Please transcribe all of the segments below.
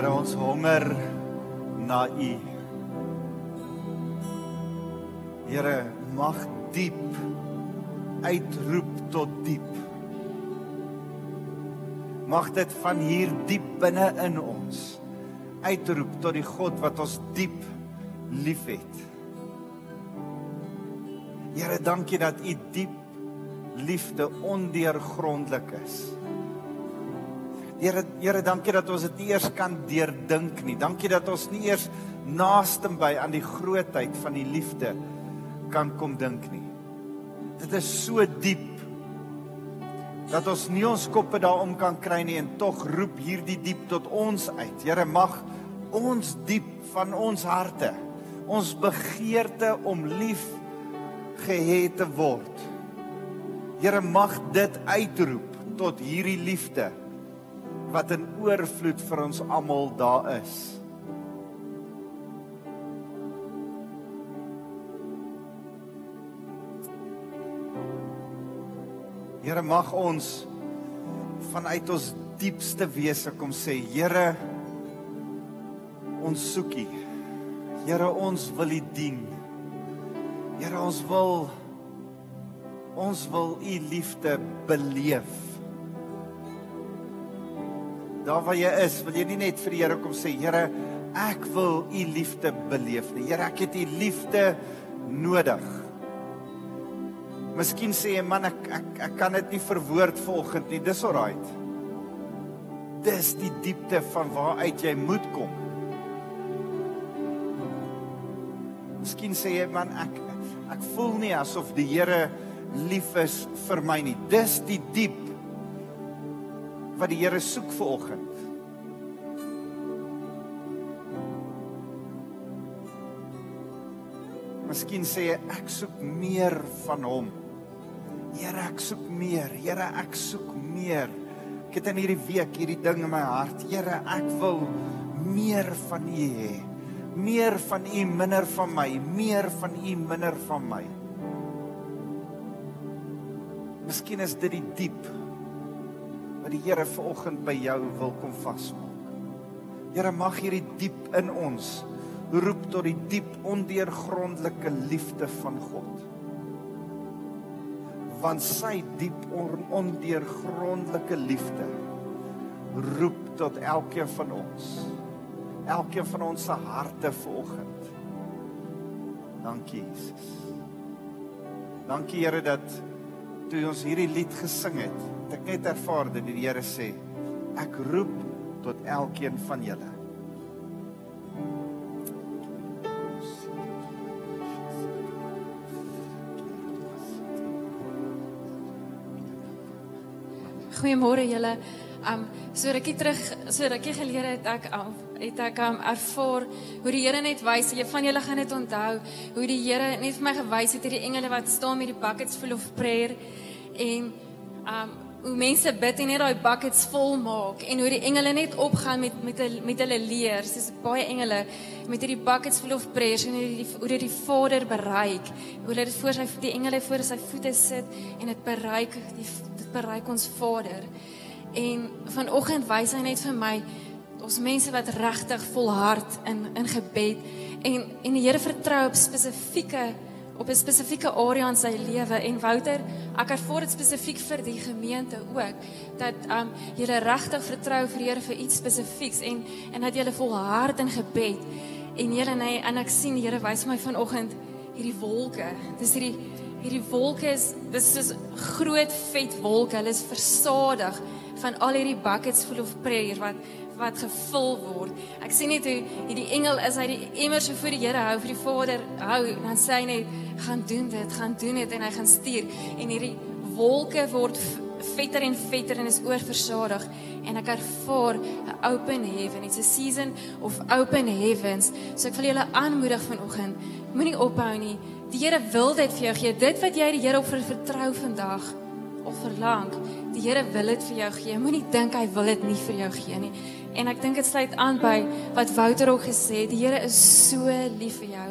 Here ons honger na U. Here mag diep uitroep tot diep. Mag dit van hier diep binne in ons uitroep tot die God wat ons diep liefhet. Here, dankie dat U diep liefde ondeurgrondelik is. Here, Here, dankie dat ons dit nie eers kan deurdink nie. Dankie dat ons nie eers naaste by aan die grootheid van die liefde kan kom dink nie. Dit is so diep dat ons nie ons koppe daarom kan kry nie en tog roep hierdie diep tot ons uit. Here mag ons diep van ons harte, ons begeerte om lief gehet te word. Here mag dit uitroep tot hierdie liefde wat in oorvloed vir ons almal daar is. Here mag ons vanuit ons diepste wese kom sê Here ons soek U. Here ons wil U dien. Here ons wil ons wil U liefde beleef. Daar waar jy is, wil jy nie net vir die Here kom sê Here ek wil U liefde beleef nie. Here ek het U liefde nodig. Miskien sê jy man ek ek ek kan dit nie verwoord volgens nie. Dis alright. Dis die diepte van waar uit jy moet kom. Miskien sê jy man ek ek voel nie asof die Here lief is vir my nie. Dis die diep wat die Here soek vir oggend. Miskien sê jy ek soek meer van hom. Here, ek soek meer. Here, ek soek meer. Ek het in hierdie week hierdie ding in my hart. Here, ek wil meer van U hê. Meer van U, minder van my. Meer van U, minder van my. Miskien is dit die diep wat die Here vanoggend by jou wil kom vasmaak. Here, mag hierdie diep in ons roep tot die diep ondeurgrondelike liefde van God. Want sy diep ondeurgrondelike liefde roep tot elkeen van ons. Elkeen van ons se harte vanoggend. Dankie Jesus. Dankie Here dat toe ons hierdie lied gesing het, het ek net ervaar dat die Here sê, ek roep tot elkeen van julle. Goeiemôre julle. Um so rukkie terug, so rukkie gelede het ek um, het ek um, ervaar hoe die Here net wys, jy van julle gaan dit onthou, hoe die Here net vir my gewys het hierdie engele wat staan met die buckets full of prayer en um hoe mense bid en net daai buckets vol maak en hoe die engele net opgaan met met hulle met hulle leers. Dis baie engele met hierdie buckets full of prayers en hoe die hoe dit die Vader bereik. Hoe hulle dit voor sy die engele voor sy voete sit en dit bereik die dit bereik ons Vader. En vanoggend wys hy net vir my ons mense wat regtig volhard in in gebed en en die Here vertrou op spesifieke op 'n spesifieke area in sy lewe en Wouter, ek ervaar dit spesifiek vir die gemeente ook dat um jy regtig vertrou vir die Here vir iets spesifieks en en dat jy volhard in gebed en jy en hy en ek sien die Here wys my vanoggend hierdie wolke. Dis hierdie hierdie wolke is dis is groot vet wolke. Hulle is versadig van al hierdie buckets full of prayer wat wat gevul word. Ek sien net hoe hierdie engel is hy die emmer so voor die Here hou vir die Vader hou dan sê hy net gaan doen dit, gaan doen dit en hy gaan stuur en hierdie wolke word vetter en vetter en is oorversadig en ek ervaar 'n open heaven. It's a season of open heavens. So ek wil julle aanmoedig vanoggend, moenie ophou nie. Die Here wil dit vir jou gee. Dit wat jy die Here op vertrou vandag of verlang, die Here wil dit vir jou gee. Moenie dink hy wil dit nie vir jou gee nie. En ek dink dit sluit aan by wat Wouter ook gesê het. Die Here is so lief vir jou.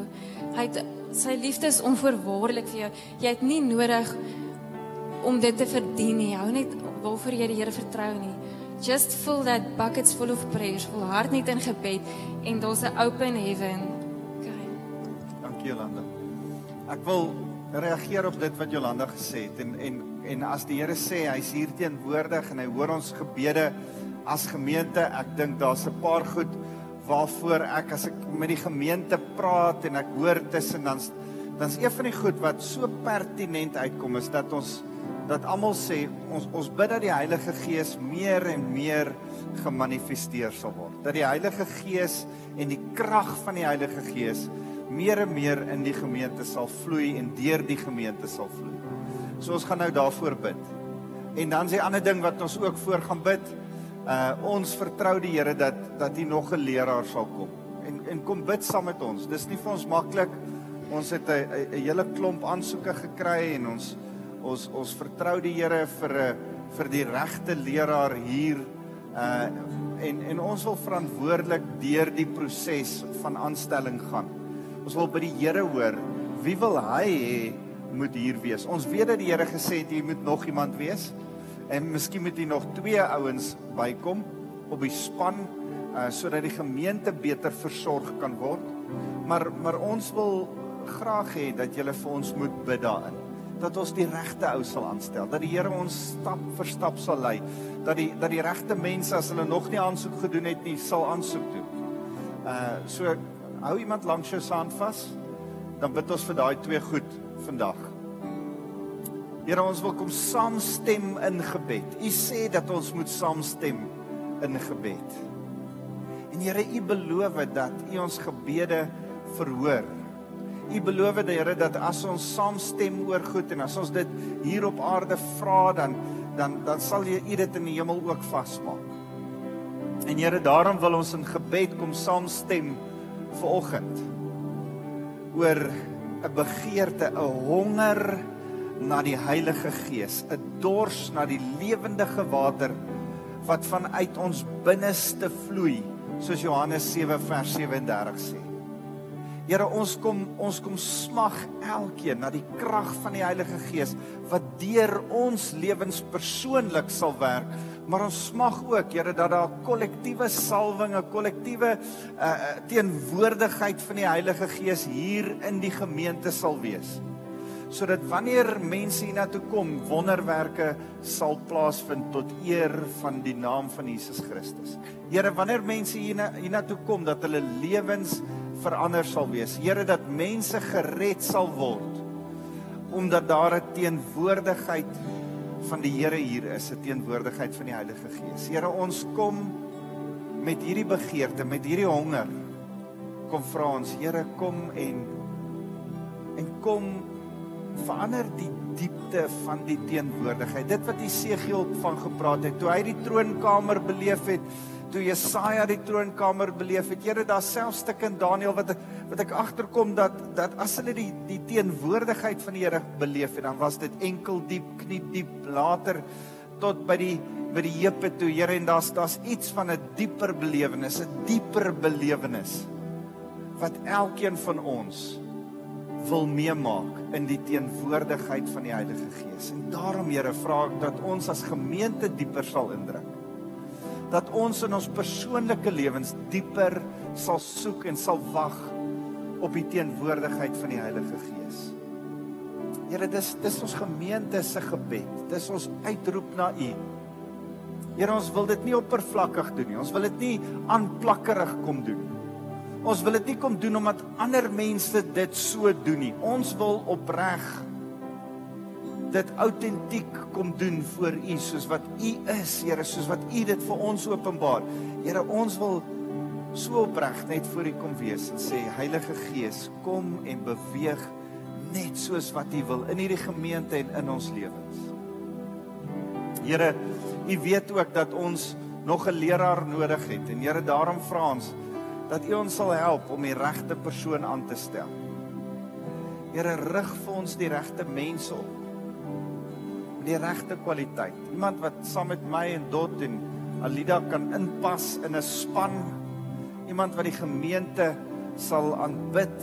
Hy het sy liefde is onvoorwaardelik vir jou. Jy het nie nodig om dit te verdien nie. Hou net waarvoor jy die Here vertrou nie. just fill that buckets full of prayers, volhard net in gebed en daar's 'n open heaven. Okay. Dankie Jolanda. Ek wil reageer op dit wat Jolanda gesê het en en en as die Here sê hy's hier teenwoordig en hy hoor ons gebede as gemeente, ek dink daar's 'n paar goed waarvoor ek as ek met die gemeente praat en ek hoor tussen dan dan's een van die goed wat so pertinent uitkom is dat ons dat almal sê ons ons bid dat die Heilige Gees meer en meer gemanifesteer sal word. Dat die Heilige Gees en die krag van die Heilige Gees meer en meer in die gemeente sal vloei en deur die gemeente sal vloei. So ons gaan nou daarvoor bid. En dan is die ander ding wat ons ook voor gaan bid. Uh ons vertrou die Here dat dat hy nog 'n leraar sal kom. En en kom bid saam met ons. Dis nie vir ons maklik. Ons het 'n 'n hele klomp aansoeke gekry en ons ons ons vertrou die Here vir 'n vir die regte leraar hier uh en en ons wil verantwoordelik deur die proses van aanstelling gaan. Ons wil by die Here hoor wie wil hy hê moet hier wees. Ons weet dat die Here gesê het jy moet nog iemand wees en miskien moet jy nog twee ouens bykom op die span uh sodat die gemeente beter versorg kan word. Maar maar ons wil graag hê dat julle vir ons moet bid daarin dat ons die regte ou sal aanstel, dat die Here ons stap vir stap sal lei, dat die dat die regte mense as hulle nog nie aansoek gedoen het nie, sal aansoek doen. Uh so hou iemand langs jou hand vas, dan bid ons vir daai twee goed vandag. Here ons wil kom saamstem in gebed. U sê dat ons moet saamstem in gebed. En Here, U beloof dat U ons gebede verhoor. U beloof dat Here dat as ons saamstem oor goed en as ons dit hier op aarde vra dan dan dan sal U dit in die hemel ook vasmaak. En Here, daarom wil ons in gebed kom saamstem vir oggend oor 'n begeerte, 'n honger na die Heilige Gees, 'n dors na die lewendige water wat vanuit ons binneste vloei, soos Johannes 7 vers 37 sê. Here ons kom ons kom smag elkeen na die krag van die Heilige Gees wat deur ons lewens persoonlik sal werk maar ons smag ook Here dat daar kollektiewe salwing, 'n kollektiewe uh, teenwoordigheid van die Heilige Gees hier in die gemeente sal wees. Sodat wanneer mense hiernatoe kom, wonderwerke sal plaasvind tot eer van die naam van Jesus Christus. Here, wanneer mense hiernatoe kom dat hulle lewens verander sal wees. Here dat mense gered sal word omdat daar 'n teenwoordigheid van die Here hier is, 'n teenwoordigheid van die Heilige Gees. Here, ons kom met hierdie begeerte, met hierdie honger. Kom vra ons, Here, kom en en kom verander die diepte van die teenwoordigheid. Dit wat Jesegiel van gepraat het, toe hy die troonkamer beleef het, toe Jesaja die troonkamer beleef het. Here, daar self stuk in Daniël wat ek wat ek agterkom dat dat as hulle die die teenwoordigheid van die Here beleef het, dan was dit enkel diep, knie diep, later tot by die by die heupe toe. Here, en daar's daar's iets van 'n dieper belewenis, 'n dieper belewenis wat elkeen van ons wil meemaak in die teenwoordigheid van die Heilige Gees. En daarom Here vra ek dat ons as gemeente dieper sal indruk dat ons in ons persoonlike lewens dieper sal soek en sal wag op die teenwoordigheid van die Heilige Gees. Here, dis dis ons gemeente se gebed. Dis ons uitroep na U. Here, ons wil dit nie oppervlakkig doen nie. Ons wil dit nie aanplakkerig kom doen. Ons wil dit nie kom doen omdat ander mense dit so doen nie. Ons wil opreg dit autentiek kom doen vir U soos wat U is, Here, soos wat U dit vir ons openbaar. Here, ons wil so opreg net voor U kom wees en sê Heilige Gees, kom en beweeg net soos wat U wil in hierdie gemeente en in ons lewens. Here, U weet ook dat ons nog 'n leraar nodig het en Here, daarom vra ons dat U ons sal help om die regte persoon aan te stel. Here, rig vir ons die regte mense op die regte kwaliteit. Iemand wat saam met my en Dot en Alida kan inpas in 'n span. Iemand wat die gemeente sal aanbid,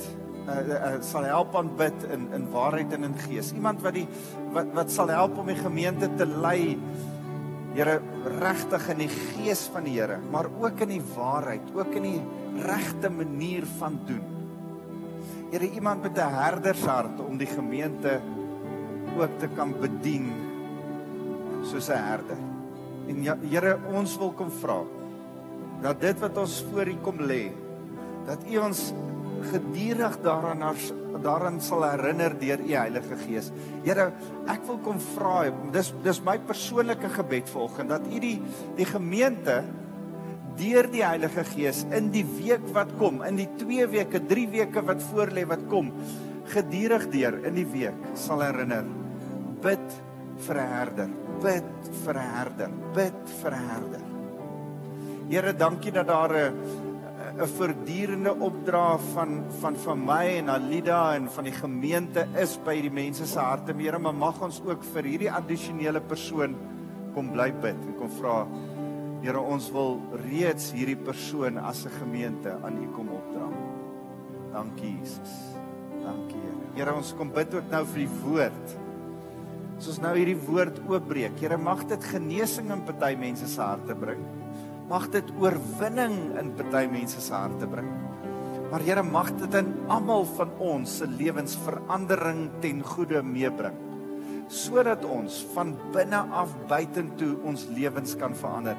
uh, uh, sal help aanbid in in waarheid en in gees. Iemand wat die wat wat sal help om die gemeente te lei. Here, regtig in die gees van die Here, maar ook in die waarheid, ook in die regte manier van doen. Here, iemand met 'n herdershart om die gemeente ook te kan bedien soos 'n herder. En ja, Here, ons wil kom vra dat dit wat ons voor U kom lê, dat U ons gedurig daaraan daaraan sal herinner deur U Heilige Gees. Here, ek wil kom vra, dis dis my persoonlike gebed vanoggend dat U die die gemeente deur die Heilige Gees in die week wat kom, in die 2 weke, 3 weke wat voorlê wat kom, gedurig deur in die week sal herinner. Bid vir 'n herder, bid vir 'n herder, bid vir 'n herder. Here, dankie dat daar 'n 'n voortdurende opdrag van van van my en Alida en van die gemeente is by die mense se harte. Here, maar mag ons ook vir hierdie addisionele persoon kom bly bid en kom vra Here, ons wil reeds hierdie persoon as 'n gemeente aan U kom opdra. Dankie Jesus. Dankie Here. Here, ons kom bid ook nou vir die woord. As ons nou hierdie woord oopbreek, Here, mag dit genesing in party mense se harte bring mag dit oorwinning in party mense se harte bring. Maar Here mag dit in almal van ons se lewens verandering ten goeie meebring sodat ons van binne af buitentoe ons lewens kan verander.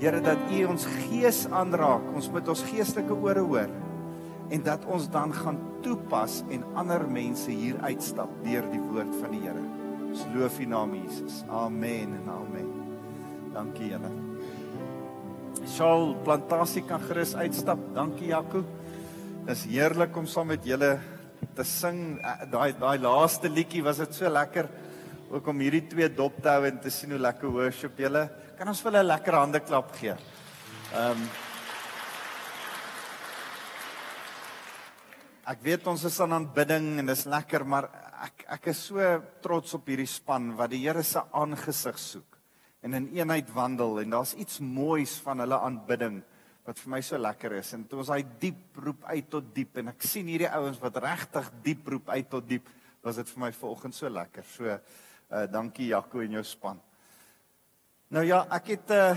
Here dat U ons gees aanraak, ons met ons geestelike ore hoor en dat ons dan gaan toepas en ander mense hier uitstap deur die woord van die Here. Ons loof U naam Jesus. Amen en amen. Dankie Here. Shaal plantasie kan gerus uitstap. Dankie Jaco. Dis heerlik om saam met julle te sing. Eh, daai daai laaste liedjie was dit so lekker ook om hierdie twee dop te hou en te sien hoe lekker worship julle. Kan ons vir hulle 'n lekker hande klap gee? Ehm um, Ek weet ons is aan aanbidding en dis lekker, maar ek ek is so trots op hierdie span wat die Here se aangesig soek en in eenheid wandel en daar's iets moois van hulle aanbidding wat vir my so lekker is. En toe ons daai diep roep uit tot diep en ek sien hierdie ouens wat regtig diep roep uit tot diep was dit vir my vanoggend so lekker. So uh, dankie Jaco en jou span nou ja ek het uh,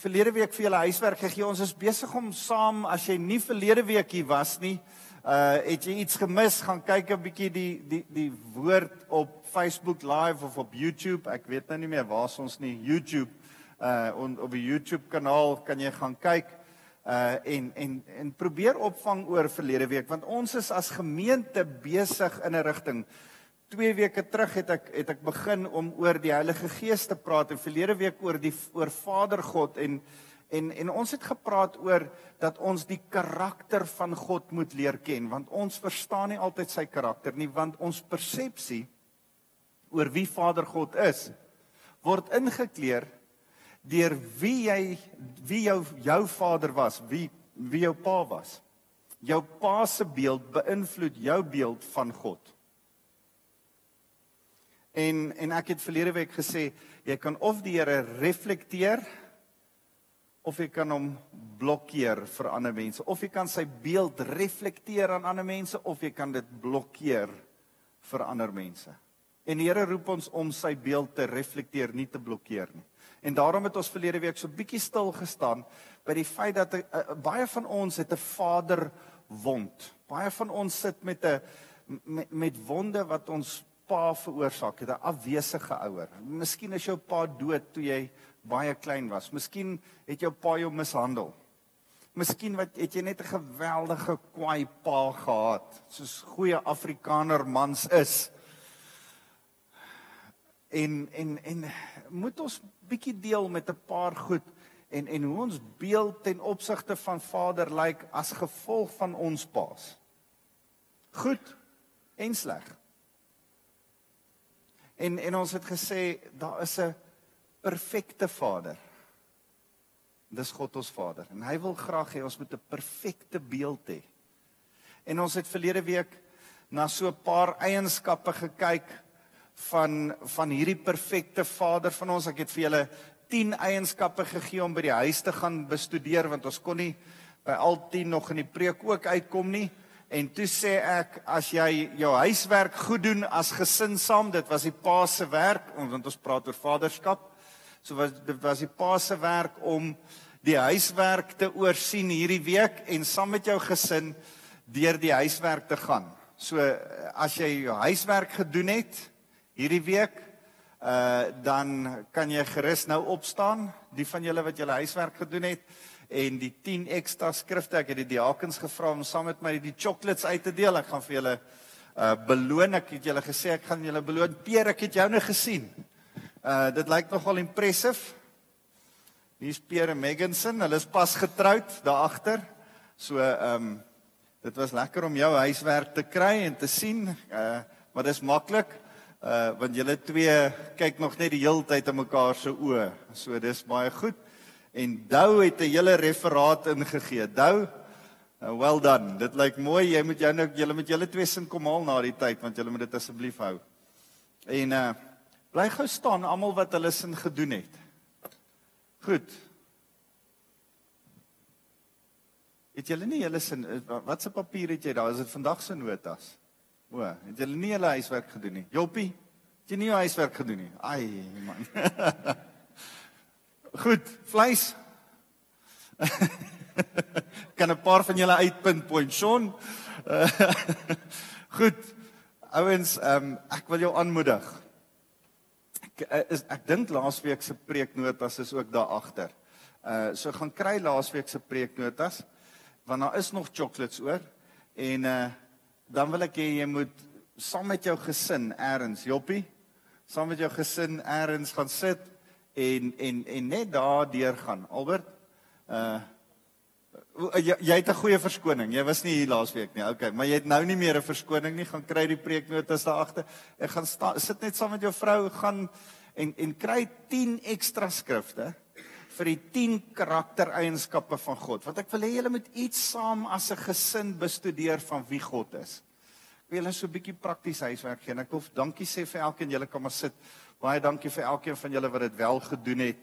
verlede week vir julle huiswerk gegee ons is besig om saam as jy nie verlede week hier was nie uh het jy iets gemis gaan kyk 'n bietjie die die die woord op Facebook live of op YouTube. Ek weet nou nie meer waar ons nie YouTube uh on, op die YouTube kanaal kan jy gaan kyk uh en en en probeer opvang oor verlede week want ons is as gemeente besig in 'n rigting. 2 weke terug het ek het ek begin om oor die Heilige Gees te praat en verlede week oor die oor Vader God en en en ons het gepraat oor dat ons die karakter van God moet leer ken want ons verstaan nie altyd sy karakter nie want ons persepsie oor wie Vader God is word ingekleer deur wie jy wie jou jou vader was, wie wie jou pa was. Jou pa se beeld beïnvloed jou beeld van God. En en ek het verlede week gesê jy kan of die Here reflekteer of jy kan hom blokkeer vir ander mense of jy kan sy beeld reflekteer aan ander mense of jy kan dit blokkeer vir ander mense. En die Here roep ons om sy beeld te reflekteer, nie te blokkeer nie. En daarom het ons verlede week so bietjie stil gestaan by die feit dat uh, baie van ons het 'n vader wond. Baie van ons sit met 'n met, met wonde wat ons pa veroorsaak het, 'n afwesige ouer. Miskien is jou pa dood toe jy baie klein was. Miskien het jou pa jou mishandel. Miskien wat het jy net 'n geweldige kwaai pa gehad, soos goeie Afrikaner mans is en en en moet ons bietjie deel met 'n paar goed en en hoe ons beeld ten opsigte van Vader lyk like as gevolg van ons paas. Goed en sleg. En en ons het gesê daar is 'n perfekte Vader. Dis God ons Vader en hy wil graag hê ons moet 'n perfekte beeld hê. En ons het verlede week na so 'n paar eienskappe gekyk van van hierdie perfekte Vader van ons. Ek het vir julle 10 eienskappe gegee om by die huis te gaan bestudeer want ons kon nie by al 10 nog in die preek ook uitkom nie. En toe sê ek as jy jou huiswerk goed doen as gesin saam, dit was die pa se werk want ons praat oor vaderskap. So was dit was die pa se werk om die huiswerk te oorsien hierdie week en saam met jou gesin deur die huiswerk te gaan. So as jy jou huiswerk gedoen het hierdie week, uh dan kan jy gerus nou opstaan, die van julle wat julle huiswerk gedoen het en die 10 ekstra skrifte, ek het die diakens gevra om saam met my die chocolates uit te deel. Ek gaan vir julle uh beloon. Ek het julle gesê ek gaan julle beloon. Peer, ek het jou nou gesien. Uh dit lyk nogal impressive. Hier's Pierre Meganson. Hulle is pas getroud daar agter. So ehm um, dit was lekker om jou huiswerk te kry en te sien. Uh maar dis maklik. Uh want julle twee kyk nog net die hele tyd in mekaar se oë. So dis baie goed. En Dou het 'n hele referaat ingegee. Dou uh, well done. Dit lyk mooi. Jy moet jou nou julle met julle twee sin kom haal na die tyd want julle moet dit asseblief hou. En uh bly gou staan almal wat hulle sin gedoen het. Goed. Het julle nie julle sin wat se papier het jy daar? Is dit vandag se notas? O, het julle nie julle huiswerk gedoen nie? Joppie, het jy nie jou huiswerk gedoen nie? Ai man. Goed, vleis. kan 'n paar van julle uitpunt point Sean. Goed. Ouens, ehm um, ek wil jou aanmoedig. Eh, is ek dink laasweek se preeknotas is ook daar agter. Uh so gaan kry laasweek se preeknotas want daar is nog chocolates oor en uh dan wil ek hê jy moet saam met jou gesin eers Joppie saam met jou gesin eers gaan sit en en en net daar deur gaan. Albert uh jy, jy het 'n goeie verskoning. Jy was nie hier laasweek nie. Okay, maar jy het nou nie meer 'n verskoning nie. Gaan kry die preeknotas daar agter. Ek gaan sta, sit net saam met jou vrou gaan en en kry 10 ekstra skrifte vir die 10 karaktereienskappe van God. Want ek wil hê julle moet iets saam as 'n gesin bestudeer van wie God is. Ek wil julle so 'n bietjie prakties huiswerk gee en ek wil dankie sê vir elkeen julle kom maar sit. Baie dankie vir elkeen van julle wat dit wel gedoen het.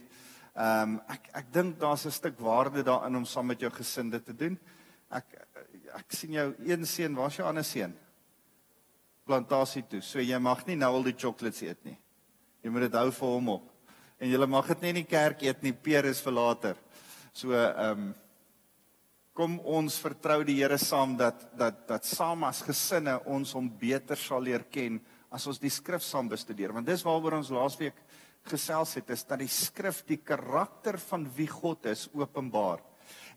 Ehm um, ek ek dink daar's 'n stuk waarde daarin om saam met jou gesin dit te doen. Ek ek sien jou een seun, waar's jou ander seun? Plantasie toe. So jy mag nie nou al die chocolates eet nie. Jy moet dit hou vir hom op. En jy mag dit nie in die kerk eet nie. Peer is vir later. So ehm um, kom ons vertrou die Here saam dat dat dat saam as gesinne ons hom beter sal leer ken as ons die skrif saam bestudeer. Want dis waaroor ons laasweek gesels het is dat die skrif die karakter van wie God is openbaar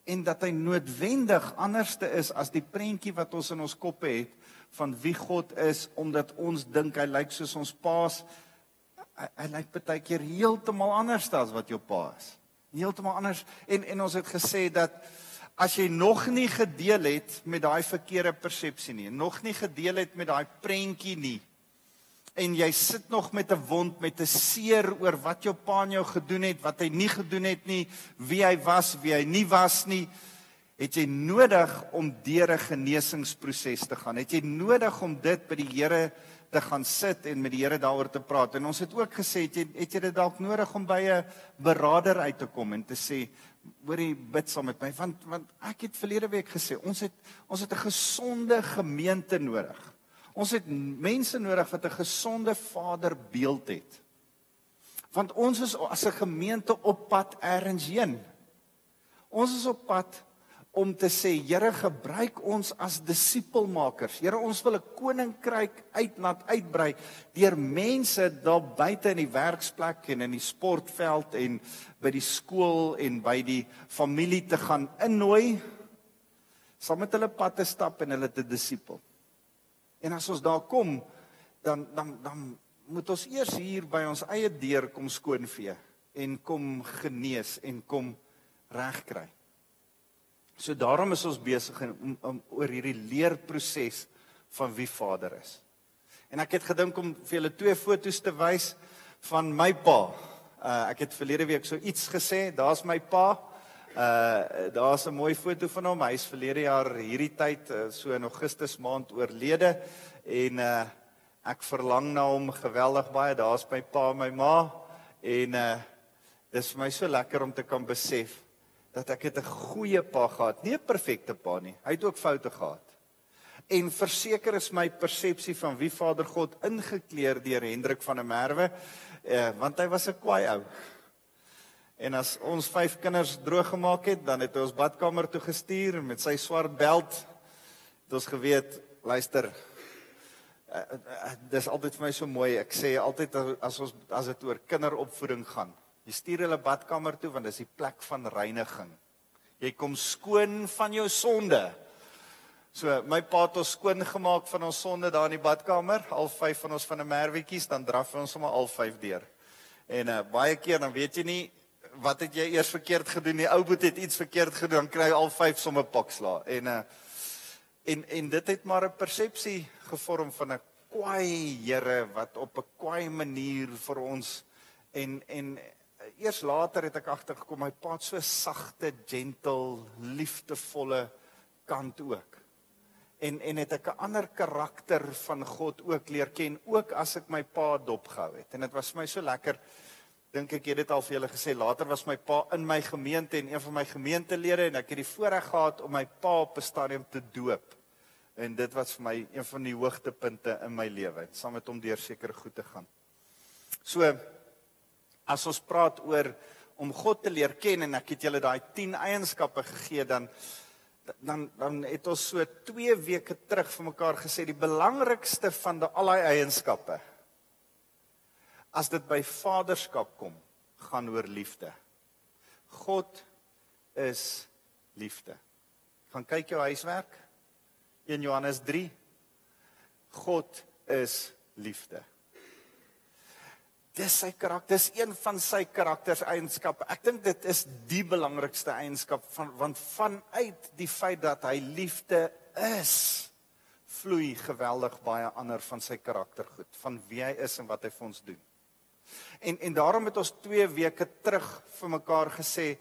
en dat hy noodwendig anderste is as die prentjie wat ons in ons koppe het van wie God is omdat ons dink hy lyk soos ons paas hy, hy lyk baie keer heeltemal anders as wat jou pa is heeltemal anders en en ons het gesê dat as jy nog nie gedeel het met daai verkeerde persepsie nie nog nie gedeel het met daai prentjie nie en jy sit nog met 'n wond met 'n seer oor wat jou pa aan jou gedoen het, wat hy nie gedoen het nie, wie hy was, wie hy nie was nie, het jy nodig om deur 'n genesingsproses te gaan. Het jy nodig om dit by die Here te gaan sit en met die Here daaroor te praat. En ons het ook gesê het jy het jy dit dalk nodig om by 'n beraader uit te kom en te sê hoorie bid saam met my want want ek het verlede week gesê ons het ons het 'n gesonde gemeente nodig. Ons het mense nodig wat 'n gesonde vaderbeeld het. Want ons is as 'n gemeente op pad eers heen. Ons is op pad om te sê Here gebruik ons as disipelmakers. Here ons wil 'n koninkryk uitlaat uitbrei deur mense daar buite in die werksplek en in die sportveld en by die skool en by die familie te gaan innooi saam met hulle pad te stap en hulle te disipel. En as ons daar kom, dan dan dan moet ons eers hier by ons eie deur kom skoonvee en kom genees en kom regkry. So daarom is ons besig om, om oor hierdie leerproses van wie Vader is. En ek het gedink om vir julle twee foto's te wys van my pa. Uh ek het verlede week so iets gesê, daar's my pa. Uh daar's 'n mooi foto van hom. Hy's verlede jaar hierdie tyd uh, so in Augustus maand oorlede en uh ek verlang na hom geweldig baie. Daar's my pa en my ma en uh dis vir my so lekker om te kan besef dat ek het 'n goeie pa gehad, nie 'n perfekte pa nie. Hy het ook foute gehad. En verseker is my persepsie van wie Vader God ingekleer deur Hendrik van der Merwe, uh want hy was 'n kwaai ou. En as ons vyf kinders droog gemaak het, dan het hy ons badkamer toe gestuur met sy swart beld. Het ons geweet, luister, uh, uh, dis altyd vir my so mooi. Ek sê altyd as ons as dit oor kinderopvoeding gaan, jy stuur hulle badkamer toe want dis die plek van reiniging. Jy kom skoon van jou sonde. So my pa het ons skoon gemaak van ons sonde daar in die badkamer, al vyf van ons van 'n merwetjies, dan draf ons sommer al vyf deur. En uh, baie keer dan weet jy nie wat het jy eers verkeerd gedoen? Die ou boet het iets verkeerd gedoen, dan kry jy al vyf sommer pakslaa. En uh en en dit het maar 'n persepsie gevorm van 'n kwaai Here wat op 'n kwaai manier vir ons en en eers later het ek agtergekom my pa het so sagte, gentle, liefdevolle kant ook en en het ek 'n ander karakter van God ook leer ken ook as ek my pa dopgehou het. En dit was vir my so lekker. Dink ek het dit al vir julle gesê. Later was my pa in my gemeente en een van my gemeentelede en ek het die voorreg gehad om my pa op 'n stadium te doop. En dit was vir my een van die hoogtepunte in my lewe, saam met hom deur sekere goed te gaan. So as ons praat oor om God te leer ken en ek het julle daai 10 eienskappe gegee dan dan dan het ons so 2 weke terug vir mekaar gesê die belangrikste van al daai eienskappe as dit by vaderskap kom gaan oor liefde. God is liefde. Gaan kyk jou huiswerk. 1 Johannes 3. God is liefde. Dis sy karakter, dis een van sy karaktereienskappe. Ek dink dit is die belangrikste eienskap van want vanuit die feit dat hy liefde is, vloei geweldig baie ander van sy karaktergoed, van wie hy is en wat hy vir ons doen. En en daarom het ons 2 weke terug vir mekaar gesê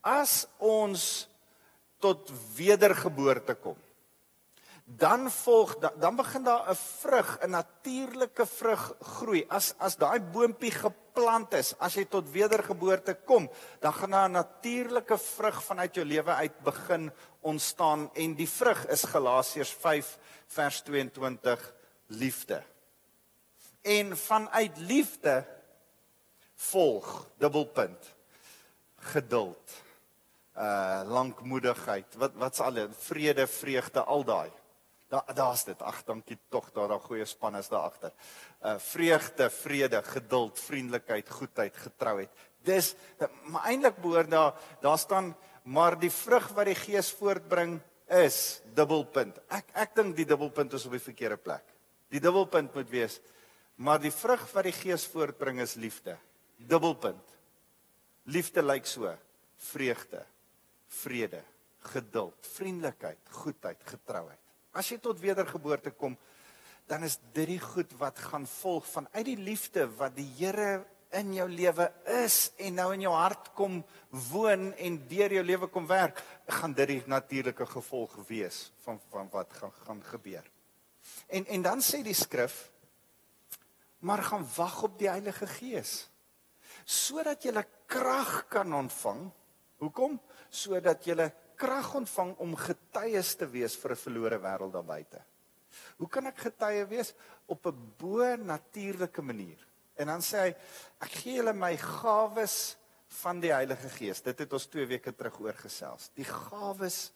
as ons tot wedergeboorte kom dan volg dan begin daar 'n vrug, 'n natuurlike vrug groei. As as daai boontjie geplant is, as jy tot wedergeboorte kom, dan gaan daar 'n natuurlike vrug vanuit jou lewe uit begin ontstaan en die vrug is Galasiërs 5 vers 22 liefde. En vanuit liefde volg dubbelpunt geduld uh lankmoedigheid wat wat's al vrede vreugde al daai Daar daar's dit. Ag, dankie tog daar daar goeie span is daar agter. Uh vreugde, vrede, geduld, vriendelikheid, goedheid, getrouheid. Dis maar eintlik behoort daar daar staan maar die vrug wat die Gees voortbring is dubbelpunt. Ek ek dink die dubbelpunt is op die verkeerde plek. Die dubbelpunt moet wees maar die vrug wat die Gees voortbring is liefde. Dubbelpunt. Liefde lyk so: vreugde, vrede, geduld, vriendelikheid, goedheid, getrouheid. As jy tot wedergeboorte kom, dan is dit die goed wat gaan volg van uit die liefde wat die Here in jou lewe is en nou in jou hart kom woon en deur jou lewe kom werk, gaan dit die natuurlike gevolg wees van van wat gaan gaan gebeur. En en dan sê die skrif maar gaan wag op die Heilige Gees sodat jy krag kan ontvang. Hoekom? Sodat jy krag ontvang om getuies te wees vir 'n verlore wêreld daar buite. Hoe kan ek getuie wees op 'n bo-natuurlike manier? En dan sê hy, ek gee julle my gawes van die Heilige Gees. Dit het ons 2 weke terug oorgesels. Die gawes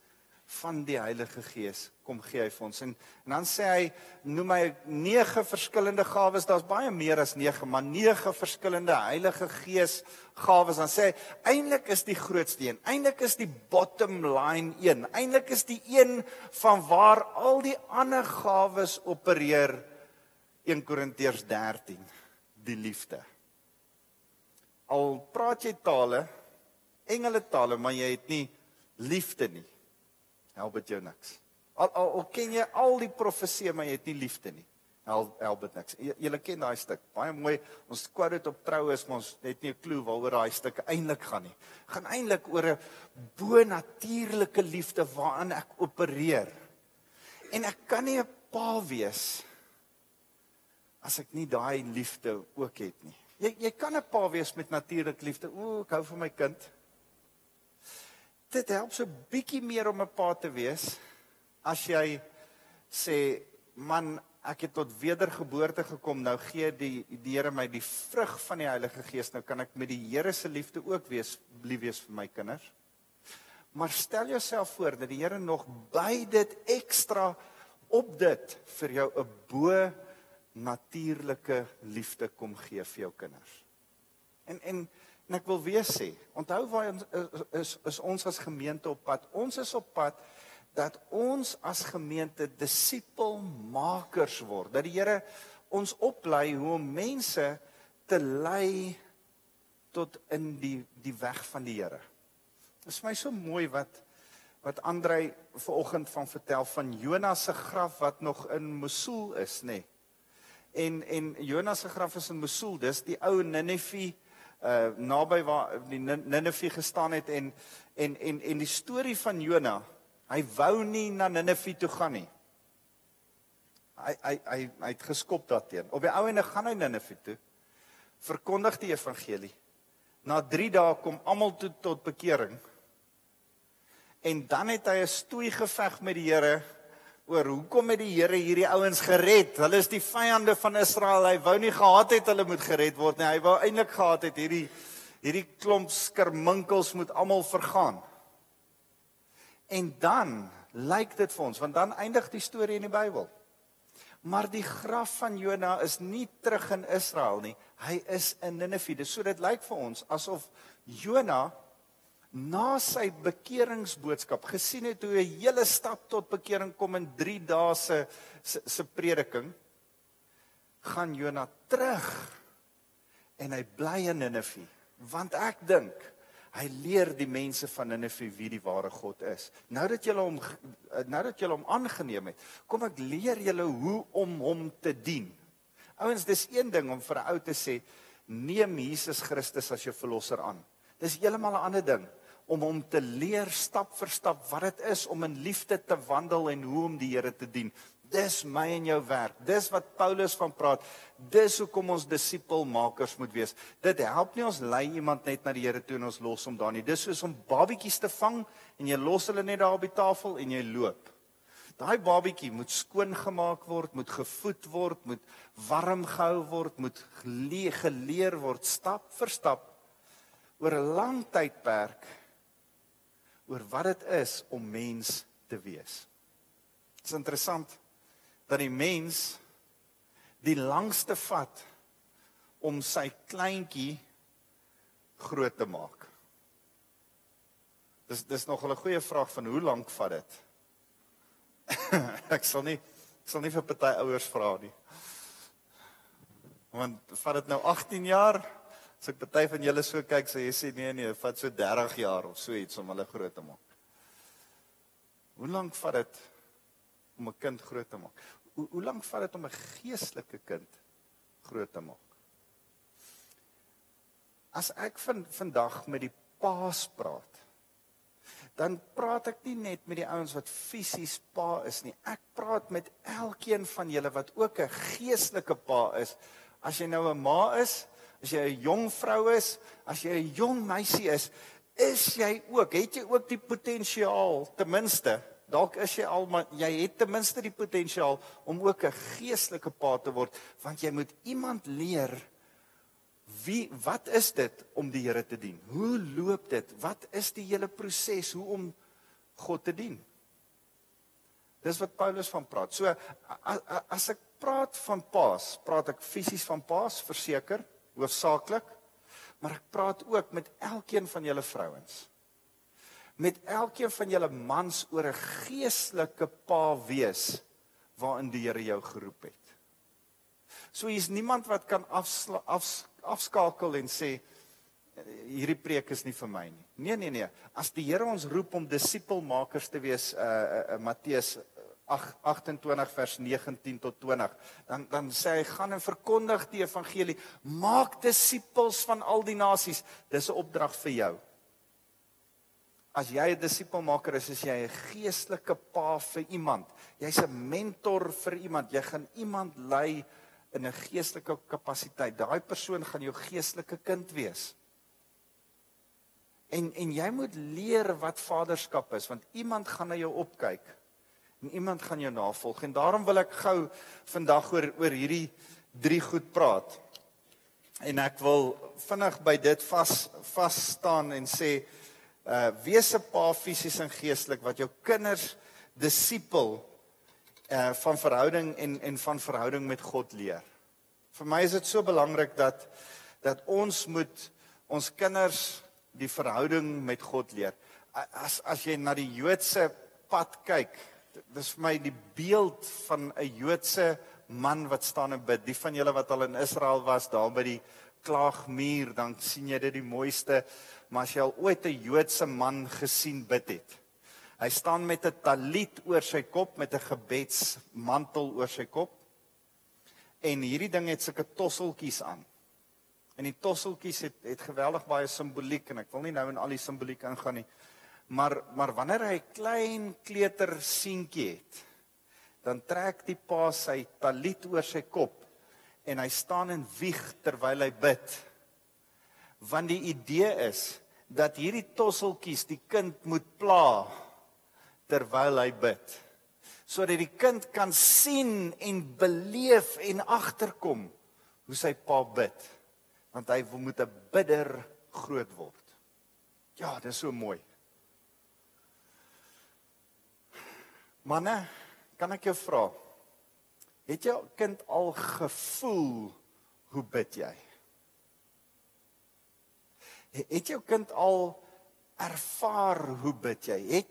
van die Heilige Gees kom gee hy vir ons. En, en dan sê hy noem hy nege verskillende gawes. Daar's baie meer as nege maar nege verskillende Heilige Gees gawes. Dan sê hy eintlik is die grootste een eintlik is die bottom line een eintlik is die een van waar al die ander gawes opereer. 1 Korintiërs 13 die liefde. Al praat jy tale engele tale maar jy het nie liefde nie help dit jou niks. Al al, al ken jy al die profeseë maar jy het nie liefde nie. Help help dit niks. Jy, jy ken daai stuk. Baie mooi. Ons quote dit op troue is maar ons het nie 'n klou waaroor daai stuk eintlik gaan nie. Gaan eintlik oor 'n bo-natuurlike liefde waarin ek opereer. En ek kan nie 'n pa wees as ek nie daai liefde ook het nie. Jy jy kan 'n pa wees met natuurlike liefde. Ooh, ek hou van my kind dit help so bietjie meer om 'n pa te wees as jy sê man ek het tot wedergeboorte gekom. Nou gee die die Here my die vrug van die Heilige Gees. Nou kan ek met die Here se liefde ook wees lief wees vir my kinders. Maar stel jouself voor dat die Here nog by dit ekstra op dit vir jou 'n bo natuurlike liefde kom gee vir jou kinders. En en en ek wil weer sê, onthou waar ons is, is is ons as gemeente op pad. Ons is op pad dat ons as gemeente disipelmakers word. Dat die Here ons oplei hoe om mense te lei tot in die die weg van die Here. Dit is my so mooi wat wat Andrei vanoggend van vertel van Jonas se graf wat nog in Mosul is, nê. Nee. En en Jonas se graf is in Mosul. Dis die ou Ninive uh naby waar die Ninive gestaan het en en en en die storie van Jonas Hy wou nie na Ninive toe gaan nie. Hy hy hy hy het geskop daarteen. Op die ou ende gaan hy Ninive toe. Verkondig die evangelie. Na 3 dae kom almal toe tot bekering. En dan het hy 'n stoei geveg met die Here oor hoekom het die Here hierdie ouens gered? Hulle is die vyande van Israel. Hy wou nie gehad het hulle moet gered word nie. Hy wou eintlik gehad het hierdie hierdie klomp skerminkels moet almal vergaan. En dan lyk dit vir ons want dan eindig die storie in die Bybel. Maar die graf van Jona is nie terug in Israel nie. Hy is in Ninive. So dit lyk vir ons asof Jona na sy bekeringsboodskap gesien het hoe 'n hele stad tot bekering kom in 3 dae se se prediking gaan Jona terug en hy bly in Ninive want ek dink Hy leer die mense van Ninive wie die ware God is. Nou dat julle hom nou dat julle hom aangeneem het, kom ek leer julle hoe om hom te dien. Ouens, dis een ding om vir 'n ou te sê neem Jesus Christus as jou verlosser aan. Dis heeltemal 'n ander ding om hom te leer stap vir stap wat dit is om in liefde te wandel en hoe om die Here te dien. Dis my en jou werk. Dis wat Paulus van praat. Dis hoekom ons disipelmakers moet wees. Dit help nie ons lei iemand net na die Here toe en ons los hom daar nie. Dis soos om babietjies te vang en jy los hulle net daar op die tafel en jy loop. Daai babietjie moet skoon gemaak word, moet gevoed word, moet warm gehou word, moet geleer word stap vir stap oor 'n lang tydperk oor wat dit is om mens te wees. Dit is interessant dat die mens die langste vat om sy kleintjie groot te maak. Dis dis nog 'n goeie vraag van hoe lank vat dit? ek sal nie ek sal nie vir party ouers vra nie. Want vat dit nou 18 jaar? As ek party van julle so kyk, sê jy sê nee nee, vat so 30 jaar of so iets om hulle groot te maak. Hoe lank vat dit om 'n kind groot te maak? Hoe hoe lank vat dit om 'n geestelike kind groot te maak? As ek van vandag met die paas praat, dan praat ek nie net met die ouens wat fisies pa is nie. Ek praat met elkeen van julle wat ook 'n geestelike pa is. As jy nou 'n ma is, as jy 'n jong vrou is, as jy 'n jong meisie is, is jy ook, het jy ook die potensiaal ten minste Dalk is jy al maar jy het ten minste die potensiaal om ook 'n geestelike pa te word want jy moet iemand leer wie wat is dit om die Here te dien? Hoe loop dit? Wat is die hele proses hoe om God te dien? Dis wat Paulus van praat. So as ek praat van paas, praat ek fisies van paas verseker, hoofsaaklik, maar ek praat ook met elkeen van julle vrouens met elkeen van julle mans oor 'n geestelike pa wees waarin die Here jou geroep het. So hier's niemand wat kan afsla, af, afskakel en sê hierdie preek is nie vir my nie. Nee nee nee, as die Here ons roep om disipelmakers te wees uh, uh, uh Matteus 8 28 vers 19 tot 20 dan dan sê hy gaan en verkondig die evangelie maak disippels van al die nasies dis 'n opdrag vir jou As jy 'n disipelmaker is, is jy 'n geestelike pa vir iemand. Jy's 'n mentor vir iemand. Jy gaan iemand lei in 'n geestelike kapasiteit. Daai persoon gaan jou geestelike kind wees. En en jy moet leer wat vaderskap is want iemand gaan na jou opkyk. En iemand gaan jou navolg en daarom wil ek gou vandag oor oor hierdie drie goed praat. En ek wil vinnig by dit vas vas staan en sê uh wees 'n pa fisies en geestelik wat jou kinders disipel uh van verhouding en en van verhouding met God leer. Vir my is dit so belangrik dat dat ons moet ons kinders die verhouding met God leer. As as jy na die Joodse pad kyk, dis vir my die beeld van 'n Joodse man wat staan en bid. Die van julle wat al in Israel was, daar by die klaagmuur, dan sien jy dit die mooiste maar as jy al ooit 'n Joodse man gesien bid het. Hy staan met 'n talit oor sy kop met 'n gebedsmantel oor sy kop. En hierdie ding het sulke tosseltjies aan. En die tosseltjies het het geweldig baie simboliek en ek wil nie nou in al die simboliek ingaan nie. Maar maar wanneer hy 'n klein kleuter seentjie het, dan trek die pa sy talit oor sy kop en hy staan en wieg terwyl hy bid. Want die idee is dat hierdie tosseltjies die kind moet pla terwyl hy bid sodat die kind kan sien en beleef en agterkom hoe sy pa bid. Want hy moet 'n bidder groot word. Ja dit is so mooi manne kan ek jou vra het jou kind al gevoel hoe bid jy Het jou kind al ervaar hoe bid jy? Het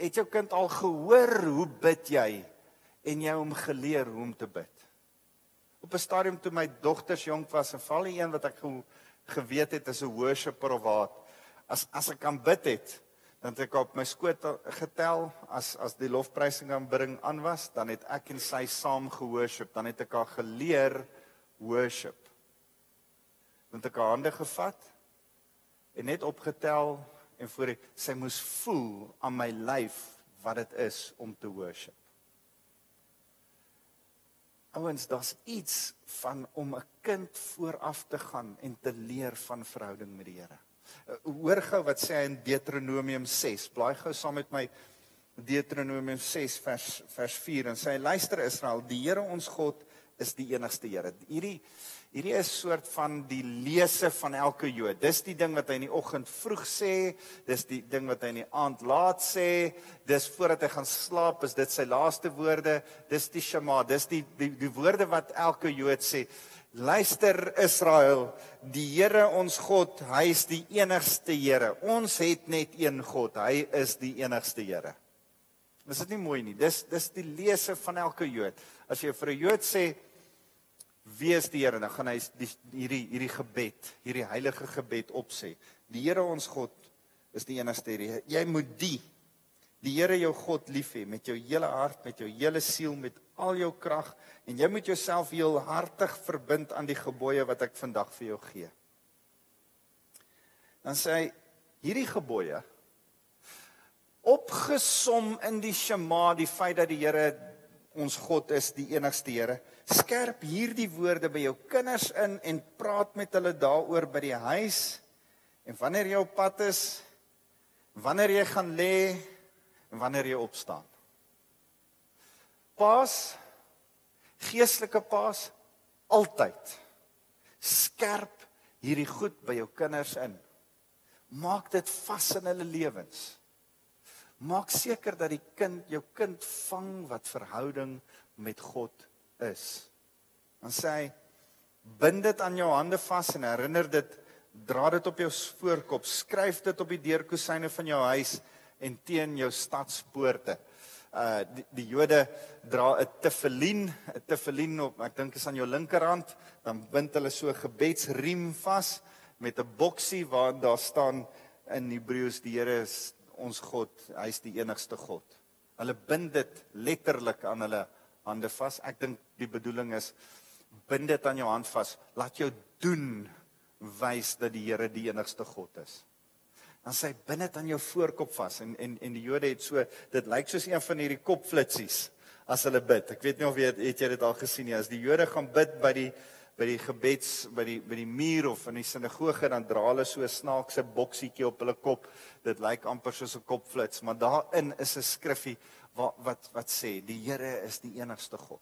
het jou kind al gehoor hoe bid jy en jy hom geleer hoe om te bid? Op 'n stadium toe my dogters jonk was, en val die een wat ek geweet het is 'n worshipper of wat, as as ek kan bid het, dan ek op my skoot getel as as die lofprysing aanbring aan was, dan het ek en sy saam gehoorship, dan het ek haar geleer worship. Dan het ek haar hande gevat en net opgetel en voor ek sy moes voel aan my lyf wat dit is om te worship. Ouens, daar's iets van om 'n kind vooraf te gaan en te leer van verhouding met die Here. Uh, hoor gou wat sê hy in Deuteronomium 6. Blaai gou saam met my Deuteronomium 6 vers vers 4 en sê luister Israel, die Here ons God is die enigste Here. Hierdie hierdie is soort van die lese van elke Jood. Dis die ding wat hy in die oggend vroeg sê, dis die ding wat hy in die aand laat sê, dis voordat hy gaan slaap, is dit sy laaste woorde, dis die Shema, dis die die, die woorde wat elke Jood sê. Luister Israel, die Here ons God, hy is die enigste Here. Ons het net een God, hy is die enigste Here. Is dit nie mooi nie? Dis dis die lese van elke Jood. As jy vir 'n Jood sê wie is die Here, dan gaan hy die, hierdie hierdie gebed, hierdie heilige gebed opsê. Die Here ons God is die enigste Here. Jy moet die die Here jou God lief hê met jou hele hart, met jou hele siel, met al jou krag en jy moet jouself heel hartig verbind aan die gebooie wat ek vandag vir jou gee. Dan sê hy hierdie gebooie opgesom in die Shema, die feit dat die Here ons God is, die enigste Here. Skerp hierdie woorde by jou kinders in en praat met hulle daaroor by die huis. En wanneer jy op pad is, wanneer jy gaan lê en wanneer jy opstaan. Pas geestelike pas altyd skerp hierdie goed by jou kinders in. Maak dit vas in hulle lewens. Maak seker dat die kind jou kind vang wat verhouding met God is. Dan sê hy bind dit aan jou hande vas en herinner dit dra dit op jou voorkop, skryf dit op die deurkusyne van jou huis en teen jou stadspoorte. Uh die, die Jode dra 'n tefillin, 'n tefillin op, ek dink is aan jou linkerhand, dan bind hulle so 'n gebedsriem vas met 'n boksie waar daar staan in Hebreëus die Here is ons God, hy's die enigste God. Hulle bind dit letterlik aan hulle hande vas. Ek dink die bedoeling is bind dit aan jou hand vas. Laat jou doen wys dat die Here die enigste God is. Dan sê hy bind dit aan jou voorkop vas en en en die Jode het so dit lyk soos een van hierdie kopflitsies as hulle bid. Ek weet nie of jy het, het jy dit al gesien nie. As die Jode gaan bid by die by die gebeds by die by die muur of in die sinagoge dan dra hulle so 'n snaakse boksietjie op hulle kop. Dit lyk amper soos 'n kopflits, maar daarin is 'n skriffie wat wat wat sê die Here is die enigste God.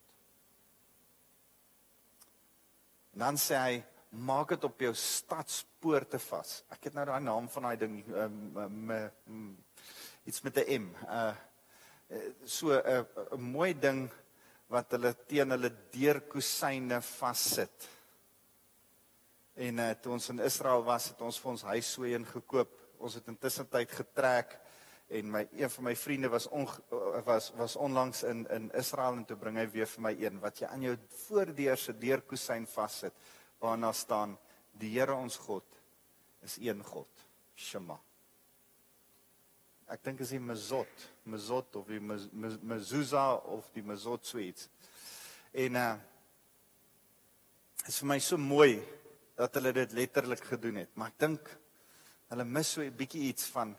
En dan sê hy maak dit op jou stadspoorte vas. Ek het nou daai naam van daai ding um, um, iets met 'n M. Uh so 'n 'n mooi ding wat hulle teen hulle deurkusyne vassit. En uh, toe ons in Israel was, het ons vir ons huis so een gekoop. Ons het intussen tyd getrek en my een van my vriende was on, was was onlangs in in Israel en toe bring hy weer vir my een wat jy aan jou voordeur se deurkusyn vassit waarna staan die Here ons God is een God. Shema. Ek dink is die Mezot, Mezot of die Mezuzah of die Mezot suits. En uh is vir my so mooi dat hulle dit letterlik gedoen het, maar ek dink hulle mis so 'n bietjie iets van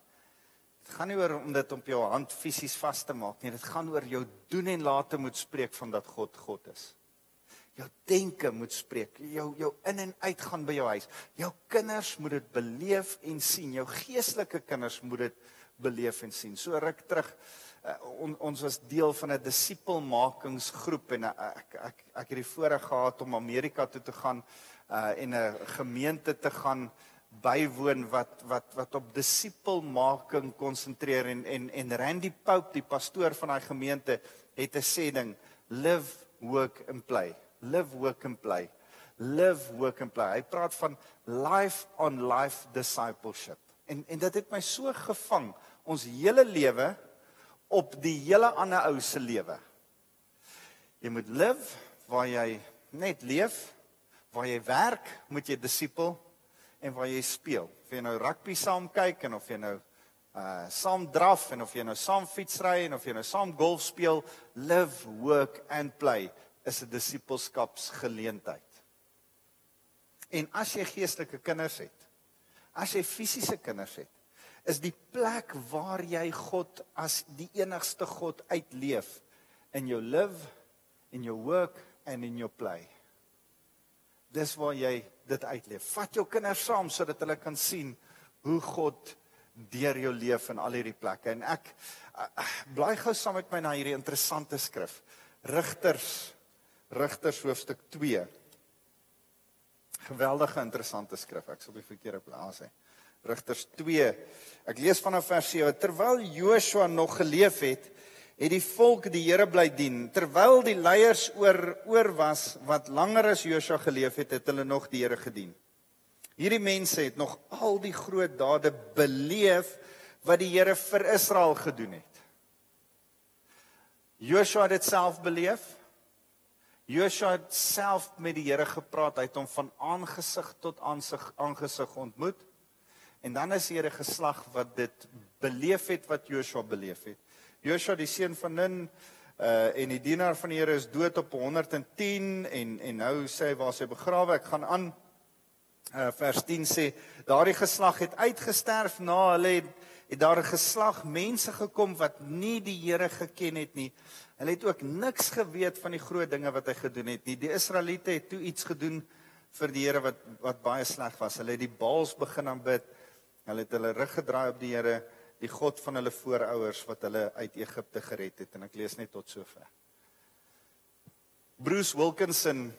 dit gaan nie oor om dit op jou hand fisies vas te maak nie, dit gaan oor jou doen en late moet spreek van dat God God is. Jou denke moet spreek, jou jou in en uit gaan by jou huis. Jou kinders moet dit beleef en sien. Jou geestelike kinders moet dit beleef en sien. So ruk terug uh, on, ons was deel van 'n disipelmakingsgroep en uh, ek ek ek het die voorreg gehad om Amerika toe te gaan uh, en 'n gemeente te gaan bywoon wat wat wat op disipelmaking konsentreer en en en Randy Pope die pastoor van daai gemeente het 'n sê ding live work and play live work and play live work and play hy praat van life on life discipleship En en dit het my so gevang ons hele lewe op die hele ander ou se lewe. Jy moet live waar jy net leef, waar jy werk, moet jy disipel en waar jy speel. Of jy nou rugby saam kyk en of jy nou uh saam draf en of jy nou saam fietsry en of jy nou saam golf speel, live, work and play is 'n disipelskapsgeleentheid. En as jy geestelike kinders het, as jy fisiese kinders het, is die plek waar jy God as die enigste God uitleef in jou live, in jou work and in your play. Dis waar jy dit uitleef. Vat jou kinders saam sodat hulle kan sien hoe God deur jou leef in al hierdie plekke. En ek uh, bly gou saam met my na hierdie interessante skrif. Rigters Rigters hoofstuk 2 Geweldige interessante skrif. Ek sal die verkeerde plaas hê. Rigters 2. Ek lees vanaf vers 7. Terwyl Joshua nog geleef het, het die volk die Here bly dien. Terwyl die leiers oor oor was wat langer as Joshua geleef het, het hulle nog die Here gedien. Hierdie mense het nog al die groot dade beleef wat die Here vir Israel gedoen het. Joshua het dit self beleef. Joshua het self met die Here gepraat, hy het hom van aangesig tot aansig aangesig ontmoet. En dan is hier 'n geslag wat dit beleef het wat Joshua beleef het. Joshua die seun van Nun uh en die dienaar van die Here is dood op 110 en en nou sê hy waar sy begrawe. Ek gaan aan uh vers 10 sê daardie geslag het uitgesterf na hulle het, het daar 'n geslag mense gekom wat nie die Here geken het nie. Hulle het ook niks geweet van die groot dinge wat hy gedoen het nie. Die Israeliete het toe iets gedoen vir die Here wat wat baie sleg was. Hulle het die Baals begin aanbid. Hulle het hulle rug gedraai op die Here, die God van hulle voorouers wat hulle uit Egipte gered het en ek lees net tot sover. Bruce Wilkinson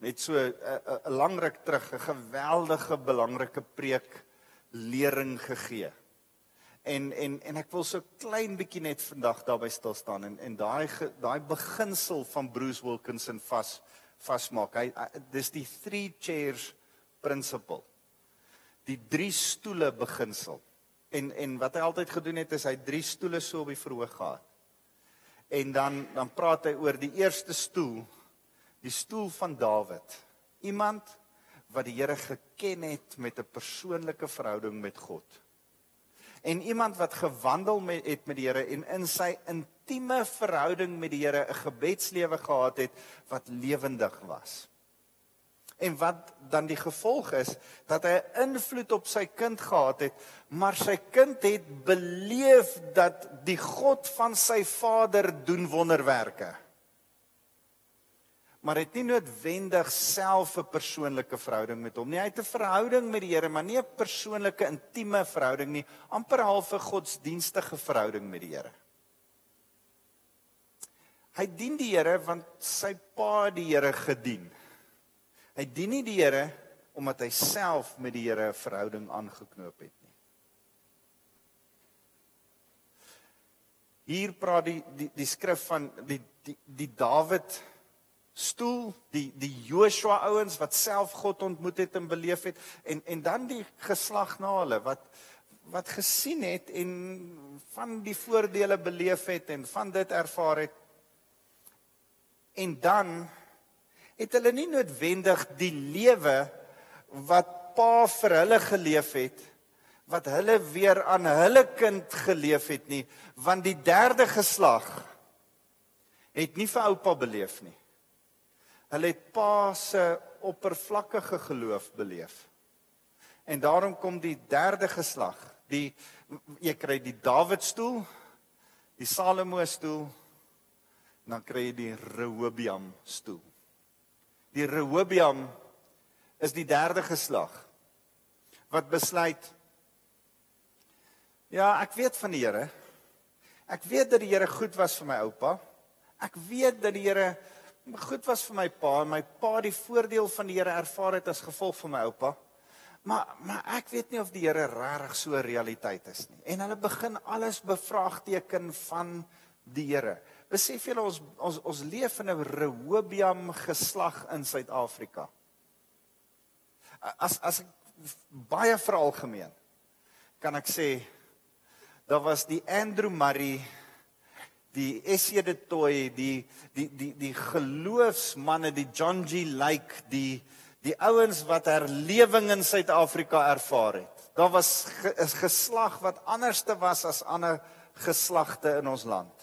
het so 'n lang ruk terug 'n geweldige belangrike preek lering gegee en en en ek wil so klein bietjie net vandag daarby stil staan en en daai daai beginsel van Bruce Wilkinson vas vasmaak. Hy dis die three chairs principle. Die drie stoele beginsel. En en wat hy altyd gedoen het is hy drie stoele so op die verhoog gehad. En dan dan praat hy oor die eerste stoel, die stoel van Dawid. Iemand wat die Here geken het met 'n persoonlike verhouding met God en iemand wat gewandel met het met die Here en in sy intieme verhouding met die Here 'n gebedslewe gehad het wat lewendig was. En wat dan die gevolg is dat hy 'n invloed op sy kind gehad het, maar sy kind het beleef dat die God van sy vader doen wonderwerke. Maar het nie noodwendig self 'n persoonlike verhouding met hom nie. Hy het 'n verhouding met die Here, maar nie 'n persoonlike intieme verhouding nie, amper half 'n godsdienstige verhouding met die Here. Hy dien die Here want sy pa die Here gedien. Hy dien nie die Here omdat hy self met die Here 'n verhouding aangeknoop het nie. Hier praat die die die skrif van die die die Dawid stoel die die Joshua ouens wat self God ontmoet het en beleef het en en dan die geslag na hulle wat wat gesien het en van die voordele beleef het en van dit ervaar het. En dan het hulle nie noodwendig die lewe wat pa vir hulle geleef het wat hulle weer aan hulle kind geleef het nie want die derde geslag het nie vir oupa beleef nie Hulle het pa se oppervlakkige geloof beleef. En daarom kom die derde geslag, die jy kry die Dawid stoel, die Salomo stoel, dan kry jy die Rehoboam stoel. Die Rehoboam is die derde geslag wat besluit Ja, ek weet van die Here. Ek weet dat die Here goed was vir my oupa. Ek weet dat die Here goed was vir my pa en my pa die voordeel van die Here ervaar het as gevolg van my oupa. Maar maar ek weet nie of die Here regtig so realiteit is nie. En hulle begin alles bevraagteken van die Here. Besef julle ons ons ons leef in 'n Rehoboam geslag in Suid-Afrika. As as ek baie veralgemeen kan ek sê daar was die Andrew Murray die Essie de Toy, die die die die geloofsmanne, die John G Lake, die die ouens wat herlewing in Suid-Afrika ervaar het. Daar was 'n geslag wat anderste was as ander geslagte in ons land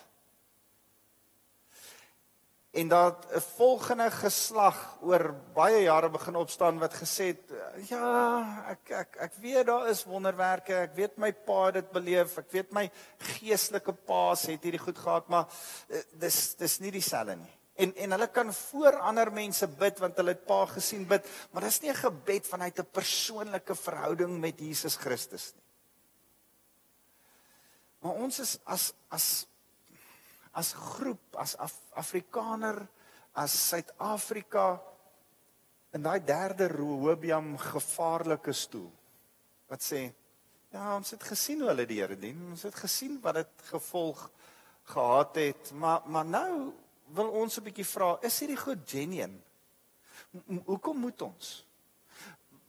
en dat 'n volgende geslag oor baie jare begin opstaan wat gesê het ja ek ek ek weet daar is wonderwerke ek weet my pa het dit beleef ek weet my geestelike paas het hierdie goed gehad maar eh, dis dis nie dieselfde nie. En en hulle kan voor ander mense bid want hulle het pa gesien bid maar dis nie 'n gebed vanuit 'n persoonlike verhouding met Jesus Christus nie. Maar ons is as as as groep, as Af Afrikaner, as Suid-Afrika in daai derde Rehoboam gevaarlike stoel. Wat sê, ja, ons het gesien hoe hulle die Here dien. Ons het gesien wat dit gevolg gehad het, maar maar nou wil ons 'n bietjie vra, is hierdie goed genuen? Hoekom moet ons?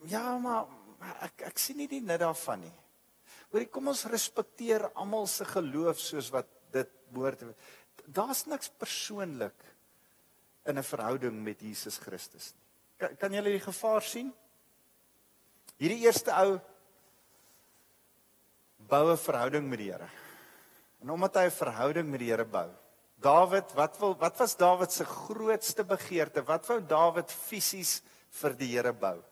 Ja, maar ek ek sien nie die nut daarvan nie. Hoorie, kom ons respekteer almal se geloof soos wat dit behoort te wees. Daar's niks persoonlik in 'n verhouding met Jesus Christus nie. Kan, kan julle die gevaar sien? Hierdie eerste ou bou 'n verhouding met die Here. En omdat hy 'n verhouding met die Here bou. Dawid, wat wil wat was Dawid se grootste begeerte? Wat wou Dawid fisies vir die Here bou?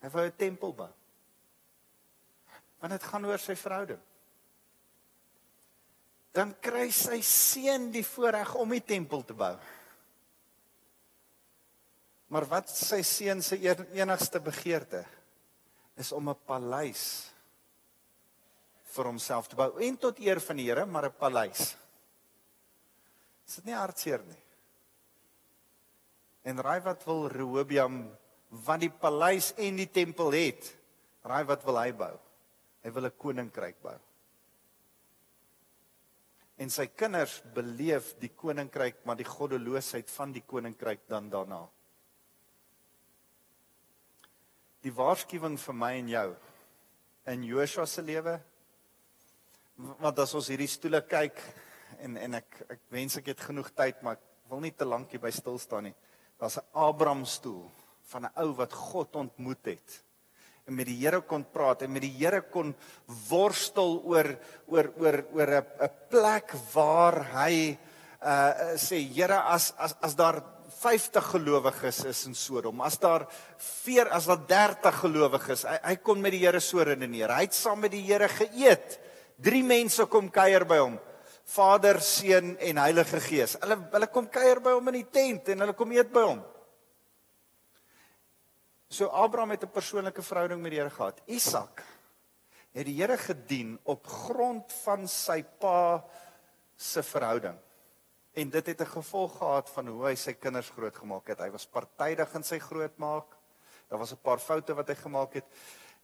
Hy wou 'n tempel bou. Want dit gaan oor sy verhouding dan kry sy seun die voorreg om die tempel te bou. Maar wat sy seun se enigste begeerte is om 'n paleis vir homself te bou en tot eer van die Here, maar 'n paleis. Is dit nie hartseer nie? En raai wat wil Rehoboam wat die paleis en die tempel het? Raai wat wil hy bou? Hy wil 'n koninkryk bou en sy kinders beleef die koninkryk maar die goddeloosheid van die koninkryk dan daarna. Die waarskuwing vir my en jou in Joshua se lewe want as ons hierdie stoele kyk en en ek ek wens ek het genoeg tyd maar ek wil nie te lank hier by stil staan nie. Daar's 'n Abraham stoel van 'n ou wat God ontmoet het en met die Here kon praat en met die Here kon worstel oor oor oor oor 'n 'n plek waar hy uh sê Here as as as daar 50 gelowiges is in Sodom, as daar 4 as daar 30 gelowiges, hy hy kon met die Here so redeneer. Hy het saam met die Here geëet. Drie mense kom kuier by hom. Vader, Seun en Heilige Gees. Hulle hulle kom kuier by hom in die tent en hulle kom eet by hom. So Abraham het 'n persoonlike verhouding met die Here gehad. Isak het die Here gedien op grond van sy pa se verhouding. En dit het 'n gevolg gehad van hoe hy sy kinders grootgemaak het. Hy was partydig in sy grootmaak. Daar was 'n paar foute wat hy gemaak het.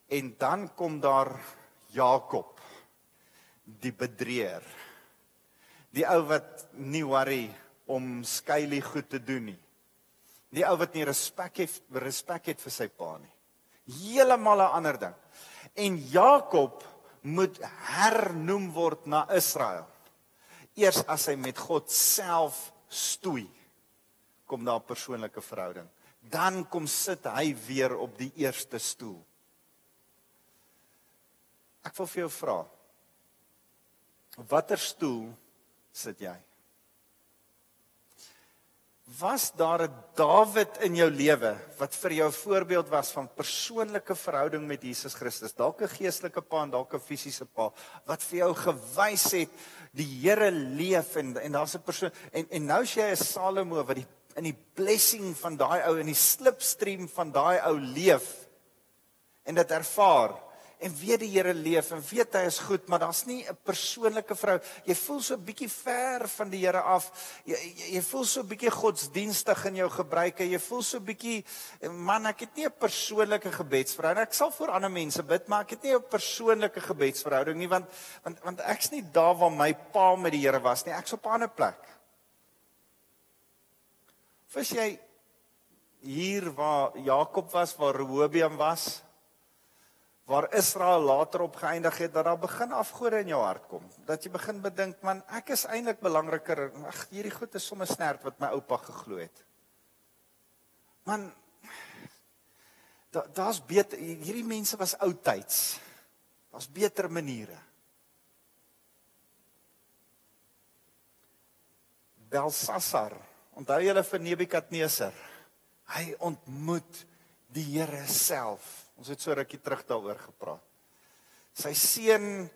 En dan kom daar Jakob, die bedrieër. Die ou wat nie worry om skeilie goed te doen nie. Die ou wat nie respek het respek het vir sy pa nie. Heeltemal 'n ander ding. En Jakob moet hernoem word na Israel. Eers as hy met God self stoei, kom daar 'n persoonlike verhouding. Dan kom sit hy weer op die eerste stoel. Ek wil vir jou vra. Watter stoel sit jy? Was daar 'n Dawid in jou lewe wat vir jou 'n voorbeeld was van persoonlike verhouding met Jesus Christus? Dalk 'n geestelike pa en dalk 'n fisiese pa wat vir jou gewys het die Here leef en en daar's 'n persoon en en nou sê jy 'n Salomo wat die in die blessing van daai ou in die slipstream van daai ou leef en dit ervaar en weet die Here leef en weet hy is goed, maar daar's nie 'n persoonlike vrou. Jy voel so 'n bietjie ver van die Here af. Jy, jy jy voel so 'n bietjie godsdienstig in jou gebruike. Jy voel so 'n bietjie man, ek het nie 'n persoonlike gebedsverhouding. Ek sal vir ander mense bid, maar ek het nie 'n persoonlike gebedsverhouding nie want want want ek's nie daar waar my pa met die Here was nie. Ek's op 'n ander plek. Vis jy hier waar Jakob was, waar Rehoboam was? Waar Israel later op geëindig het dat daar begin afgode in jou hart kom. Dat jy begin bedink man, ek is eintlik belangriker. Ag, hierdie goed is sommer snert wat my oupa geglo het. Man, daar's da beter hierdie mense was oudtyds. Daar's beter maniere. Belsasar, onthou julle vir Nebukadneser. Hy ontmoet die Here self Ons het so rukkie terug daaroor gepraat. Sy seun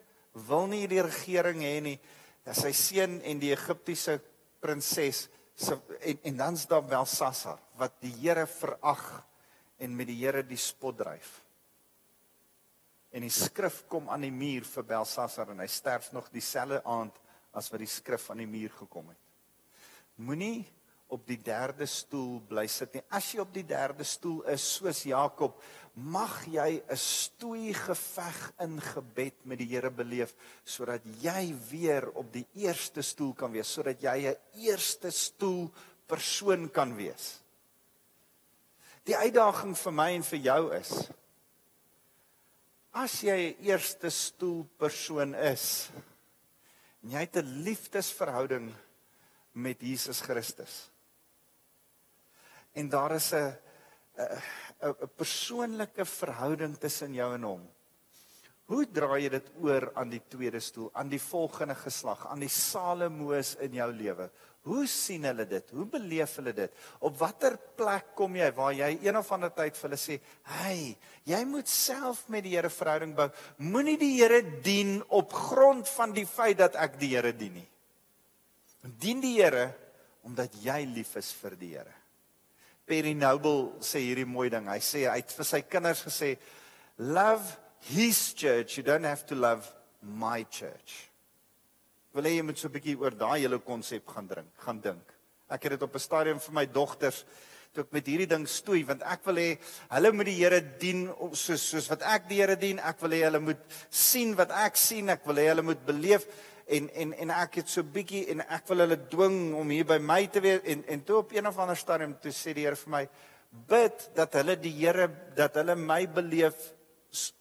wil nie die regering hê nie. Ja, sy seun en die Egiptiese prinses se en en dan's daar Belsasar wat die Here verag en met die Here die spot dryf. En die skrif kom aan die muur vir Belsasar en hy sterf nog dieselfde aand as wat die skrif aan die muur gekom het. Moenie op die derde stoel bly sit nie. As jy op die derde stoel is soos Jakob, mag jy 'n stoei geveg in gebed met die Here beleef sodat jy weer op die eerste stoel kan wees, sodat jy 'n eerste stoel persoon kan wees. Die uitdaging vir my en vir jou is as jy 'n eerste stoel persoon is, jy het 'n liefdesverhouding met Jesus Christus en daar is 'n 'n 'n persoonlike verhouding tussen jou en hom. Hoe draai jy dit oor aan die tweede stoel, aan die volgende geslag, aan die Salomo's in jou lewe? Hoe sien hulle dit? Hoe beleef hulle dit? Op watter plek kom jy waar jy een of ander tyd vir hulle sê, "Hey, jy moet self met die Here verhouding bou. Moenie die Here dien op grond van die feit dat ek die Here dien nie. Dien die Here omdat jy lief is vir die Here." Perry Noble sê hierdie mooi ding. Hy sê hy het vir sy kinders gesê, "Love his church, you don't have to love my church." Wil jy moet so 'n bietjie oor daai hele konsep gaan drink, gaan dink. Ek het dit op 'n stadium vir my dogters toe ek met hierdie ding stoei want ek wil hê hulle moet die Here dien soos soos wat ek die Here dien. Ek wil hê hulle moet sien wat ek sien. Ek wil hê hulle moet beleef en en en ek het so bietjie en ek wil hulle dwing om hier by my te wees en en toe op een of ander stadium toe sê die Here vir my bid dat hulle die Here dat hulle my beleef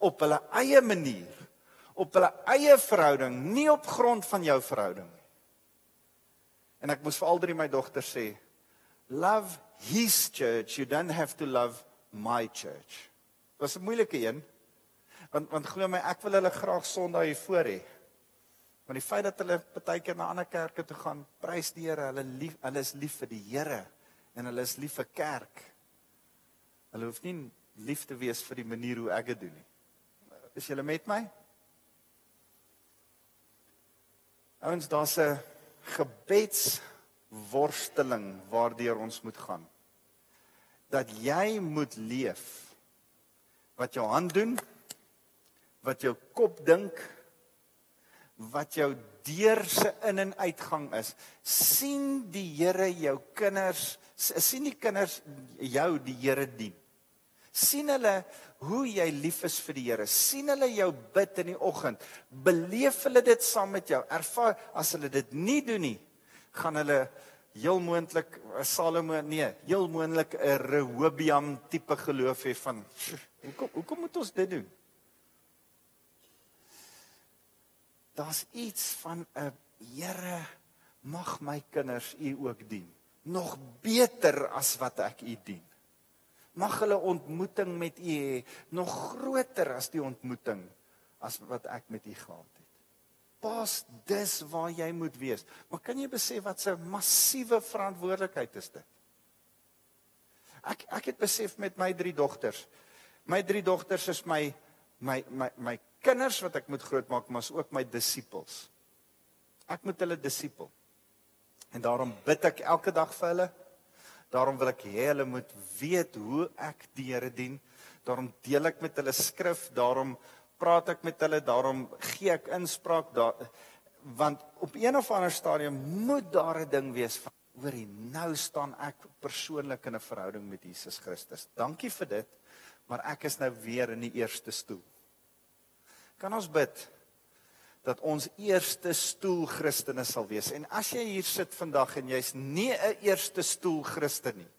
op hulle eie manier op hulle eie verhouding nie op grond van jou verhouding nie. En ek moes vir al drie my dogters sê love his church you don't have to love my church. Was 'n moeilike een want want glo my ek wil hulle graag Sondag hier voor hê Want die feit dat hulle baie keer na ander kerke toe gaan, prys die Here, hulle lief, hulle is lief vir die Here en hulle is lief vir kerk. Hulle hoef nie lief te wees vir die manier hoe ek dit doen nie. Is julle met my? Ouens, daar's 'n gebedsworsteling waardeur ons moet gaan. Dat jy moet leef wat jou hand doen, wat jou kop dink, wat jou deur se in en uitgang is. sien die Here jou kinders, sien die kinders jou die Here dien. sien hulle hoe jy lief is vir die Here. sien hulle jou bid in die oggend. Beleef hulle dit saam met jou. Ervaar as hulle dit nie doen nie, gaan hulle heel moontlik Salomo nee, heel moontlik 'n Rehoboam tipe geloof hê van hoekom hoekom moet ons dit doen? Daar's iets van 'n Here mag my kinders u ook dien. Nog beter as wat ek u dien. Mag hulle ontmoeting met u hê nog groter as die ontmoeting as wat ek met u gehad het. Pas dis waar jy moet wees. Maar kan jy besef wat 'n massiewe verantwoordelikheid is dit? Ek ek het besef met my drie dogters. My drie dogters is my my my my kinders wat ek moet grootmaak, maar is ook my disippels. Ek moet hulle disipel. En daarom bid ek elke dag vir hulle. Daarom wil ek hê hulle moet weet hoe ek die Here dien. Daarom deel ek met hulle skrif, daarom praat ek met hulle, daarom gee ek inspraak daar want op een of ander stadium moet daar 'n ding wees van hoorie, nou staan ek persoonlik in 'n verhouding met Jesus Christus. Dankie vir dit, maar ek is nou weer in die eerste stoel. Kan ons bid dat ons eerste stoel Christene sal wees. En as jy hier sit vandag en jy's nie 'n eerste stoel Christen nie,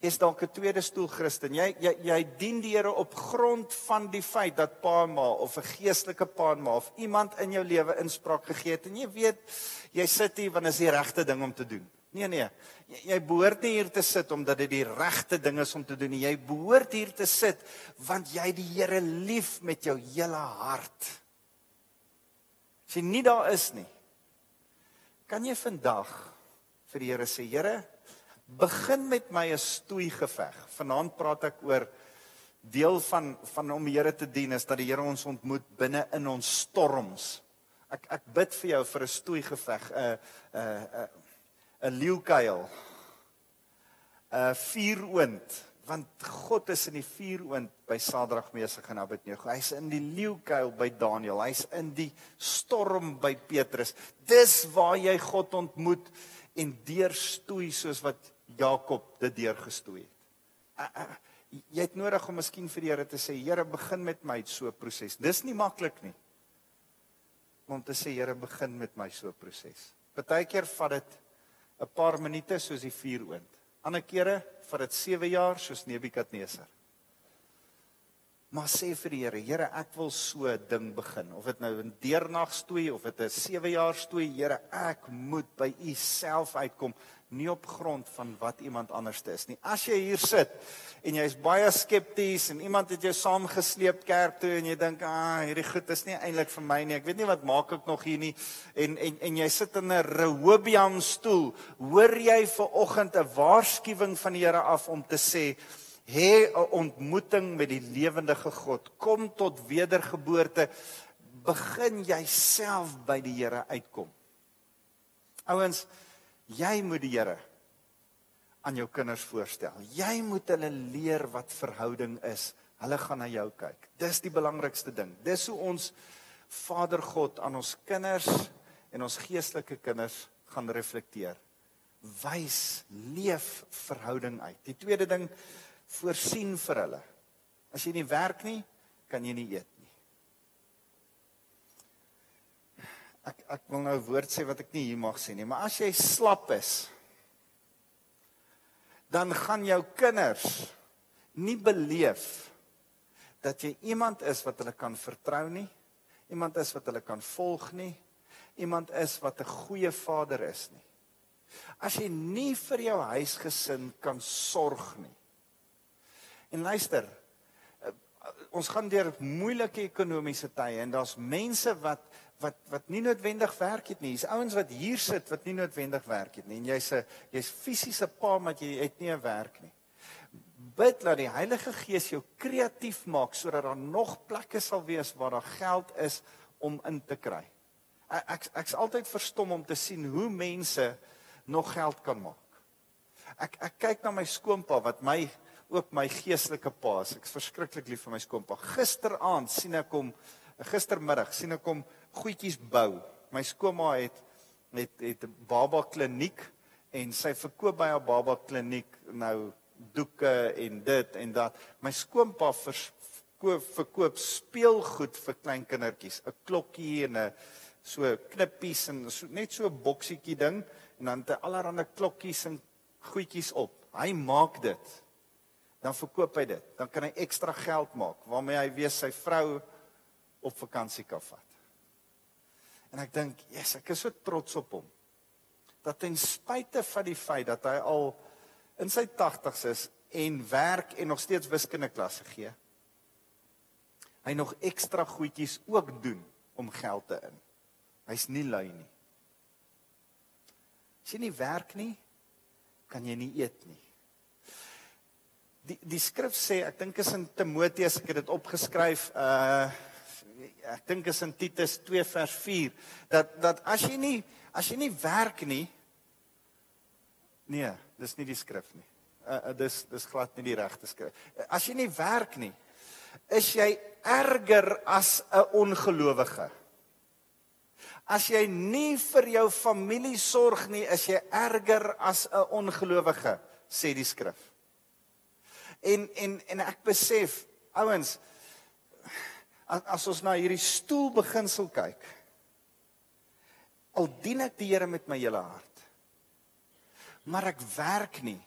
is dalk 'n tweede stoel Christen. Jy jy jy dien die Here op grond van die feit dat pa en ma of 'n geestelike pa en ma of iemand in jou lewe inspraak gegee het en jy weet jy sit hier want dit is die regte ding om te doen. Nee nee. Jy, behoort nie hier te sit omdat dit die regte ding is om te doen nie. Jy behoort hier te sit want jy die Here lief met jou hele hart. As jy nie daar is nie, kan jy vandag vir die Here sê, Here, begin met my 'n stoei geveg. Vanaand praat ek oor deel van van om die Here te dien is dat die Here ons ontmoet binne in ons storms. Ek ek bid vir jou vir 'n stoei geveg, 'n 'n 'n leeukuil. 'n vuuroond want God is in die vuuroond by Sadrag Mesig en Abednego. Hy's in die leeukuil by Daniël. Hy's in die storm by Petrus. Dis waar jy God ontmoet en deurstoei soos wat Jakob dit deurgestoei het. Jy het nodig om miskien vir die Here te sê, Here, begin met my so 'n proses. Dis nie maklik nie. Om te sê, Here, begin met my so 'n proses. Partykeer vat dit 'n paar minute soos die vuuroond. Ander kere vat dit 7 jaar soos Nebukadneser. Maar sê vir die Here, Here, ek wil so 'n ding begin. Of dit nou 'n deernag stoei of dit 'n 7 jaar stoei, Here, ek moet by U self uitkom, nie op grond van wat iemand anderste is nie. As jy hier sit en jy's baie skepties en iemand het jou saamgesleep kerk toe en jy dink, "Ag, ah, hierdie goed is nie eintlik vir my nie. Ek weet nie wat maak ek nog hier nie." En en en jy sit in 'n Rehoboam stoel, hoor jy ver oggend 'n waarskuwing van die Here af om te sê, hê 'n ontmoeting met die lewendige God. Kom tot wedergeboorte. Begin jouself by die Here uitkom. Ouens, jy moet die Here aan jou kinders voorstel. Jy moet hulle leer wat verhouding is. Hulle gaan na jou kyk. Dis die belangrikste ding. Dis hoe ons Vader God aan ons kinders en ons geestelike kinders gaan reflekteer. Wys, leef verhouding uit. Die tweede ding voorsien vir hulle. As jy nie werk nie, kan jy nie eet nie. Ek ek wil nou 'n woord sê wat ek nie hier mag sê nie, maar as jy slap is, dan gaan jou kinders nie beleef dat jy iemand is wat hulle kan vertrou nie, iemand is wat hulle kan volg nie, iemand is wat 'n goeie vader is nie. As jy nie vir jou huisgesin kan sorg nie, En luister, eh, ons gaan deur moeilike ekonomiese tye en daar's mense wat wat wat nie noodwendig werk het nie. Hier's ouens wat hier sit wat nie noodwendig werk het nie. En jy's 'n jy's fisiese pa maar jy het nie 'n werk nie. Bid dat die Heilige Gees jou kreatief maak sodat daar nog plekke sal wees waar daar geld is om in te kry. Ek ek ek's altyd verstom om te sien hoe mense nog geld kan maak. Ek ek kyk na my skoonpa wat my ook my geestelike pa is. Ek's verskriklik lief vir my skoonpa. Gisteraand sien ek hom gistermiddag sien ek hom goedjies bou. My skoonma het het het 'n baba kliniek en sy verkoop by haar baba kliniek nou doeke en dit en dat. My skoonpa verkoop verkoop speelgoed vir klein kindertjies, 'n klokkie en 'n so knippies en so net so 'n boksietjie ding en dan te allerlei klokkies en goedjies op. Hy maak dit. Dan verkoop hy dit. Dan kan hy ekstra geld maak waarmee hy weer sy vrou op vakansie kan vat. En ek dink, "Jesus, ek is so trots op hom." Dat ten spyte van die feit dat hy al in sy 80's is en werk en nog steeds wiskundeklasse gee, hy nog ekstra goedjies ook doen om geld te in. Hy's nie lui nie. As jy nie werk nie, kan jy nie eet nie. Die die skrif sê, ek dink is in Timoteus, ek het dit opgeskryf, uh ek dink is in Titus 2 vers 4 dat dat as jy nie as jy nie werk nie nee, dis nie die skrif nie. Uh, uh dis dis glad nie die regte skrif. As jy nie werk nie, is jy erger as 'n ongelowige. As jy nie vir jou familie sorg nie, is jy erger as 'n ongelowige, sê die skrif. En en en ek besef, ouens, as, as ons na hierdie stoel beginsel kyk, al dien ek die Here met my hele hart, maar ek werk nie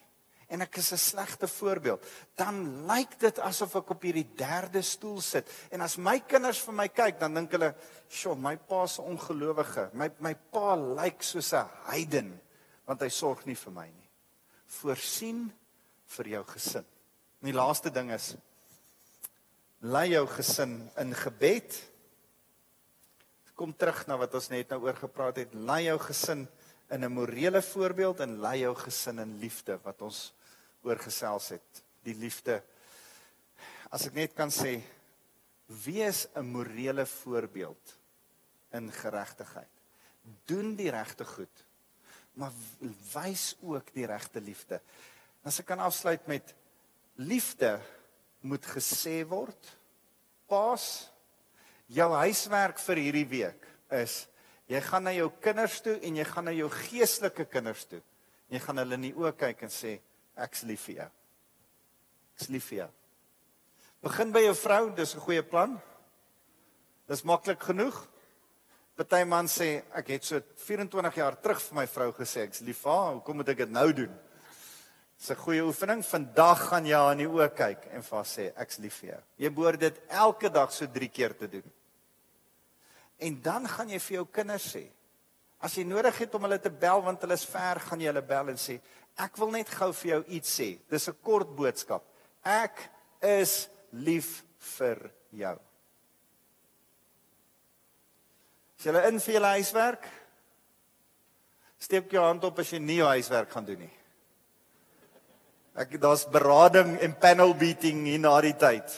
en ek is 'n slegte voorbeeld, dan lyk dit asof ek op hierdie derde stoel sit. En as my kinders vir my kyk, dan dink hulle, "Sjoe, my pa's 'n ongelowige. My my pa lyk soos 'n heiden want hy sorg nie vir my nie." Voorsien vir jou gesin. En die laaste ding is lei jou gesin in gebed. Kom terug na wat ons net nou oor gepraat het. Lei jou gesin in 'n morele voorbeeld en lei jou gesin in liefde wat ons oor gesels het, die liefde. As ek net kan sê, wees 'n morele voorbeeld in geregtigheid. Doen die regte goed, maar wys ook die regte liefde. As ek kan afsluit met liefde moet gesê word. Paas, jou huiswerk vir hierdie week is jy gaan na jou kinders toe en jy gaan na jou geestelike kinders toe. Jy gaan hulle in die oë kyk en sê ek's lief vir jou. Ek's lief vir jou. Begin by jou vrou, dis 'n goeie plan. Dis maklik genoeg. Party man sê ek het so 24 jaar terug vir my vrou gesê ek's lief vir haar, hoekom moet ek dit nou doen? Dis 'n goeie oefening. Vandag gaan jy haar in die oë kyk en vir haar sê ek's lief vir jou. Jy behoort dit elke dag so 3 keer te doen. En dan gaan jy vir jou kinders sê As jy nodig het om hulle te bel want hulle is ver, gaan jy hulle bel en sê Ek wil net gou vir jou iets sê. Dis 'n kort boodskap. Ek is lief vir jou. As jy in vir jou huiswerk, steek jou hand op as jy nie jou huiswerk gaan doen nie. Ek daar's berading en panel beating hier na die tyd.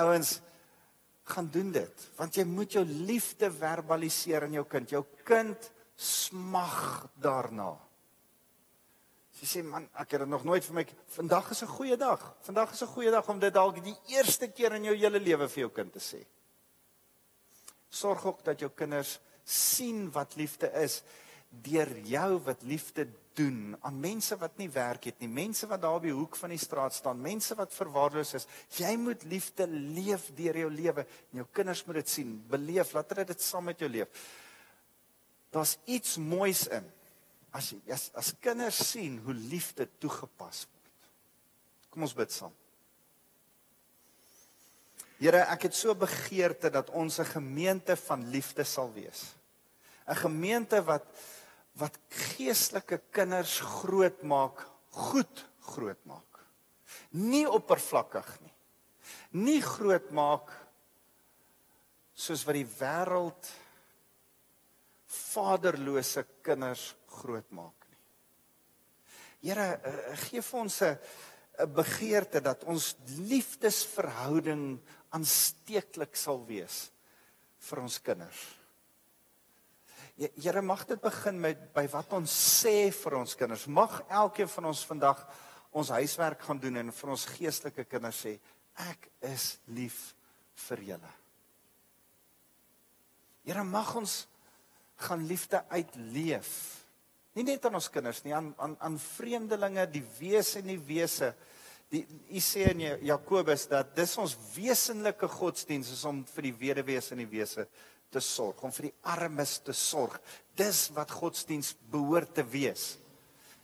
Ouens gaan doen dit want jy moet jou liefde verbaliseer aan jou kind. Jou kind smag daarna. Sy sê man, ek het dit nog nooit vir my vandag is 'n goeie dag. Vandag is 'n goeie dag om dit dalk die eerste keer in jou hele lewe vir jou kind te sê. Sorg ook dat jou kinders sien wat liefde is deur jou wat liefde doen aan mense wat nie werk het nie, mense wat daar die hoek van die straat staan, mense wat verwaarloos is. Jy moet liefde leef deur jou lewe en jou kinders moet dit sien, beleef, laat hulle dit saam met jou leef. Daar's iets moois in as as as kinders sien hoe liefde toegepas word. Kom ons bid saam. Here, ek het so begeerte dat ons 'n gemeente van liefde sal wees. 'n Gemeente wat wat geestelike kinders grootmaak, goed grootmaak. Nie oppervlakkig nie. Nie grootmaak soos wat die wêreld vaderlose kinders grootmaak nie. Here, eh, gee vir ons 'n 'n begeerte dat ons liefdesverhouding aansteeklik sal wees vir ons kinders. Here mag dit begin met by wat ons sê vir ons kinders. Mag elkeen van ons vandag ons huiswerk gaan doen en vir ons geestelike kinders sê ek is lief vir julle. Here mag ons gaan liefde uitleef. Nie net aan ons kinders nie, aan aan aan vreemdelinge, die wese en die wese. Die u sê in Jakobus dat dis ons wesenlike godsdiens is om vir die weduwees en die wese te sorg, om vir die armes te sorg. Dis wat godsdiens behoort te wees.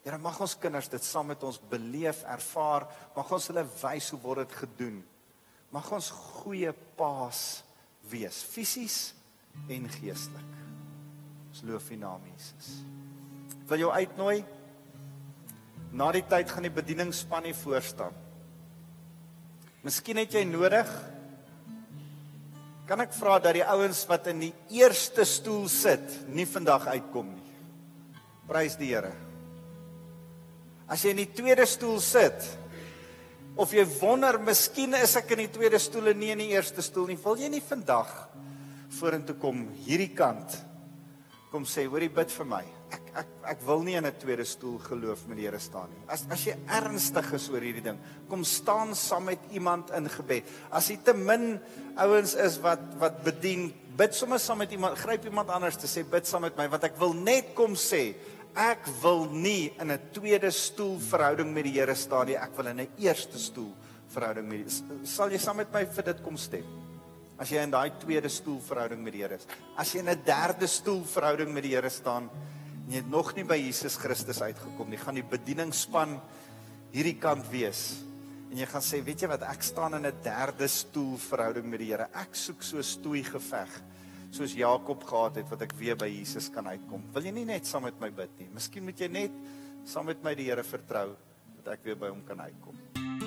Here mag ons kinders dit saam met ons beleef, ervaar, mag ons hulle wys hoe word dit gedoen. Mag ons goeie paas wees, fisies en geestelik. Ons loof U naam Jesus. Ek wil jou uitnooi. Na die tyd gaan die bedieningsspan hier voor staan. Miskien het jy nodig Kan ek vra dat die ouens wat in die eerste stoel sit nie vandag uitkom nie. Prys die Here. As jy in die tweede stoel sit of jy wonder, miskien is ek in die tweede stoel en nie in die eerste stoel nie, wil jy nie vandag vorentoe kom hierdie kant kom sê hoorie bid vir my. Ek ek ek wil nie in 'n tweede stoel geloof met die Here staan nie. As as jy ernstig is oor hierdie ding, kom staan saam met iemand in gebed. As jy te min ouens is wat wat bedien, bid sommer saam met iemand, gryp iemand anders te sê bid saam met my want ek wil net kom sê ek wil nie in 'n tweede stoel verhouding met die Here staan nie. Ek wil in 'n eerste stoel verhouding met die Sal jy saam met my vir dit kom stem? As jy in daai tweede stoel verhouding met die Here is. As jy in 'n derde stoel verhouding met die Here staan jy het nog nie by Jesus Christus uitgekom nie, gaan die bedieningsspan hierdie kant wees. En jy gaan sê, weet jy wat, ek staan in 'n derde stoel verhouding met die Here. Ek soek so 'n stoei geveg soos Jakob gehad het wat ek weer by Jesus kan uitkom. Wil jy nie net saam met my bid nie? Miskien moet jy net saam met my die Here vertrou dat ek weer by hom kan uitkom.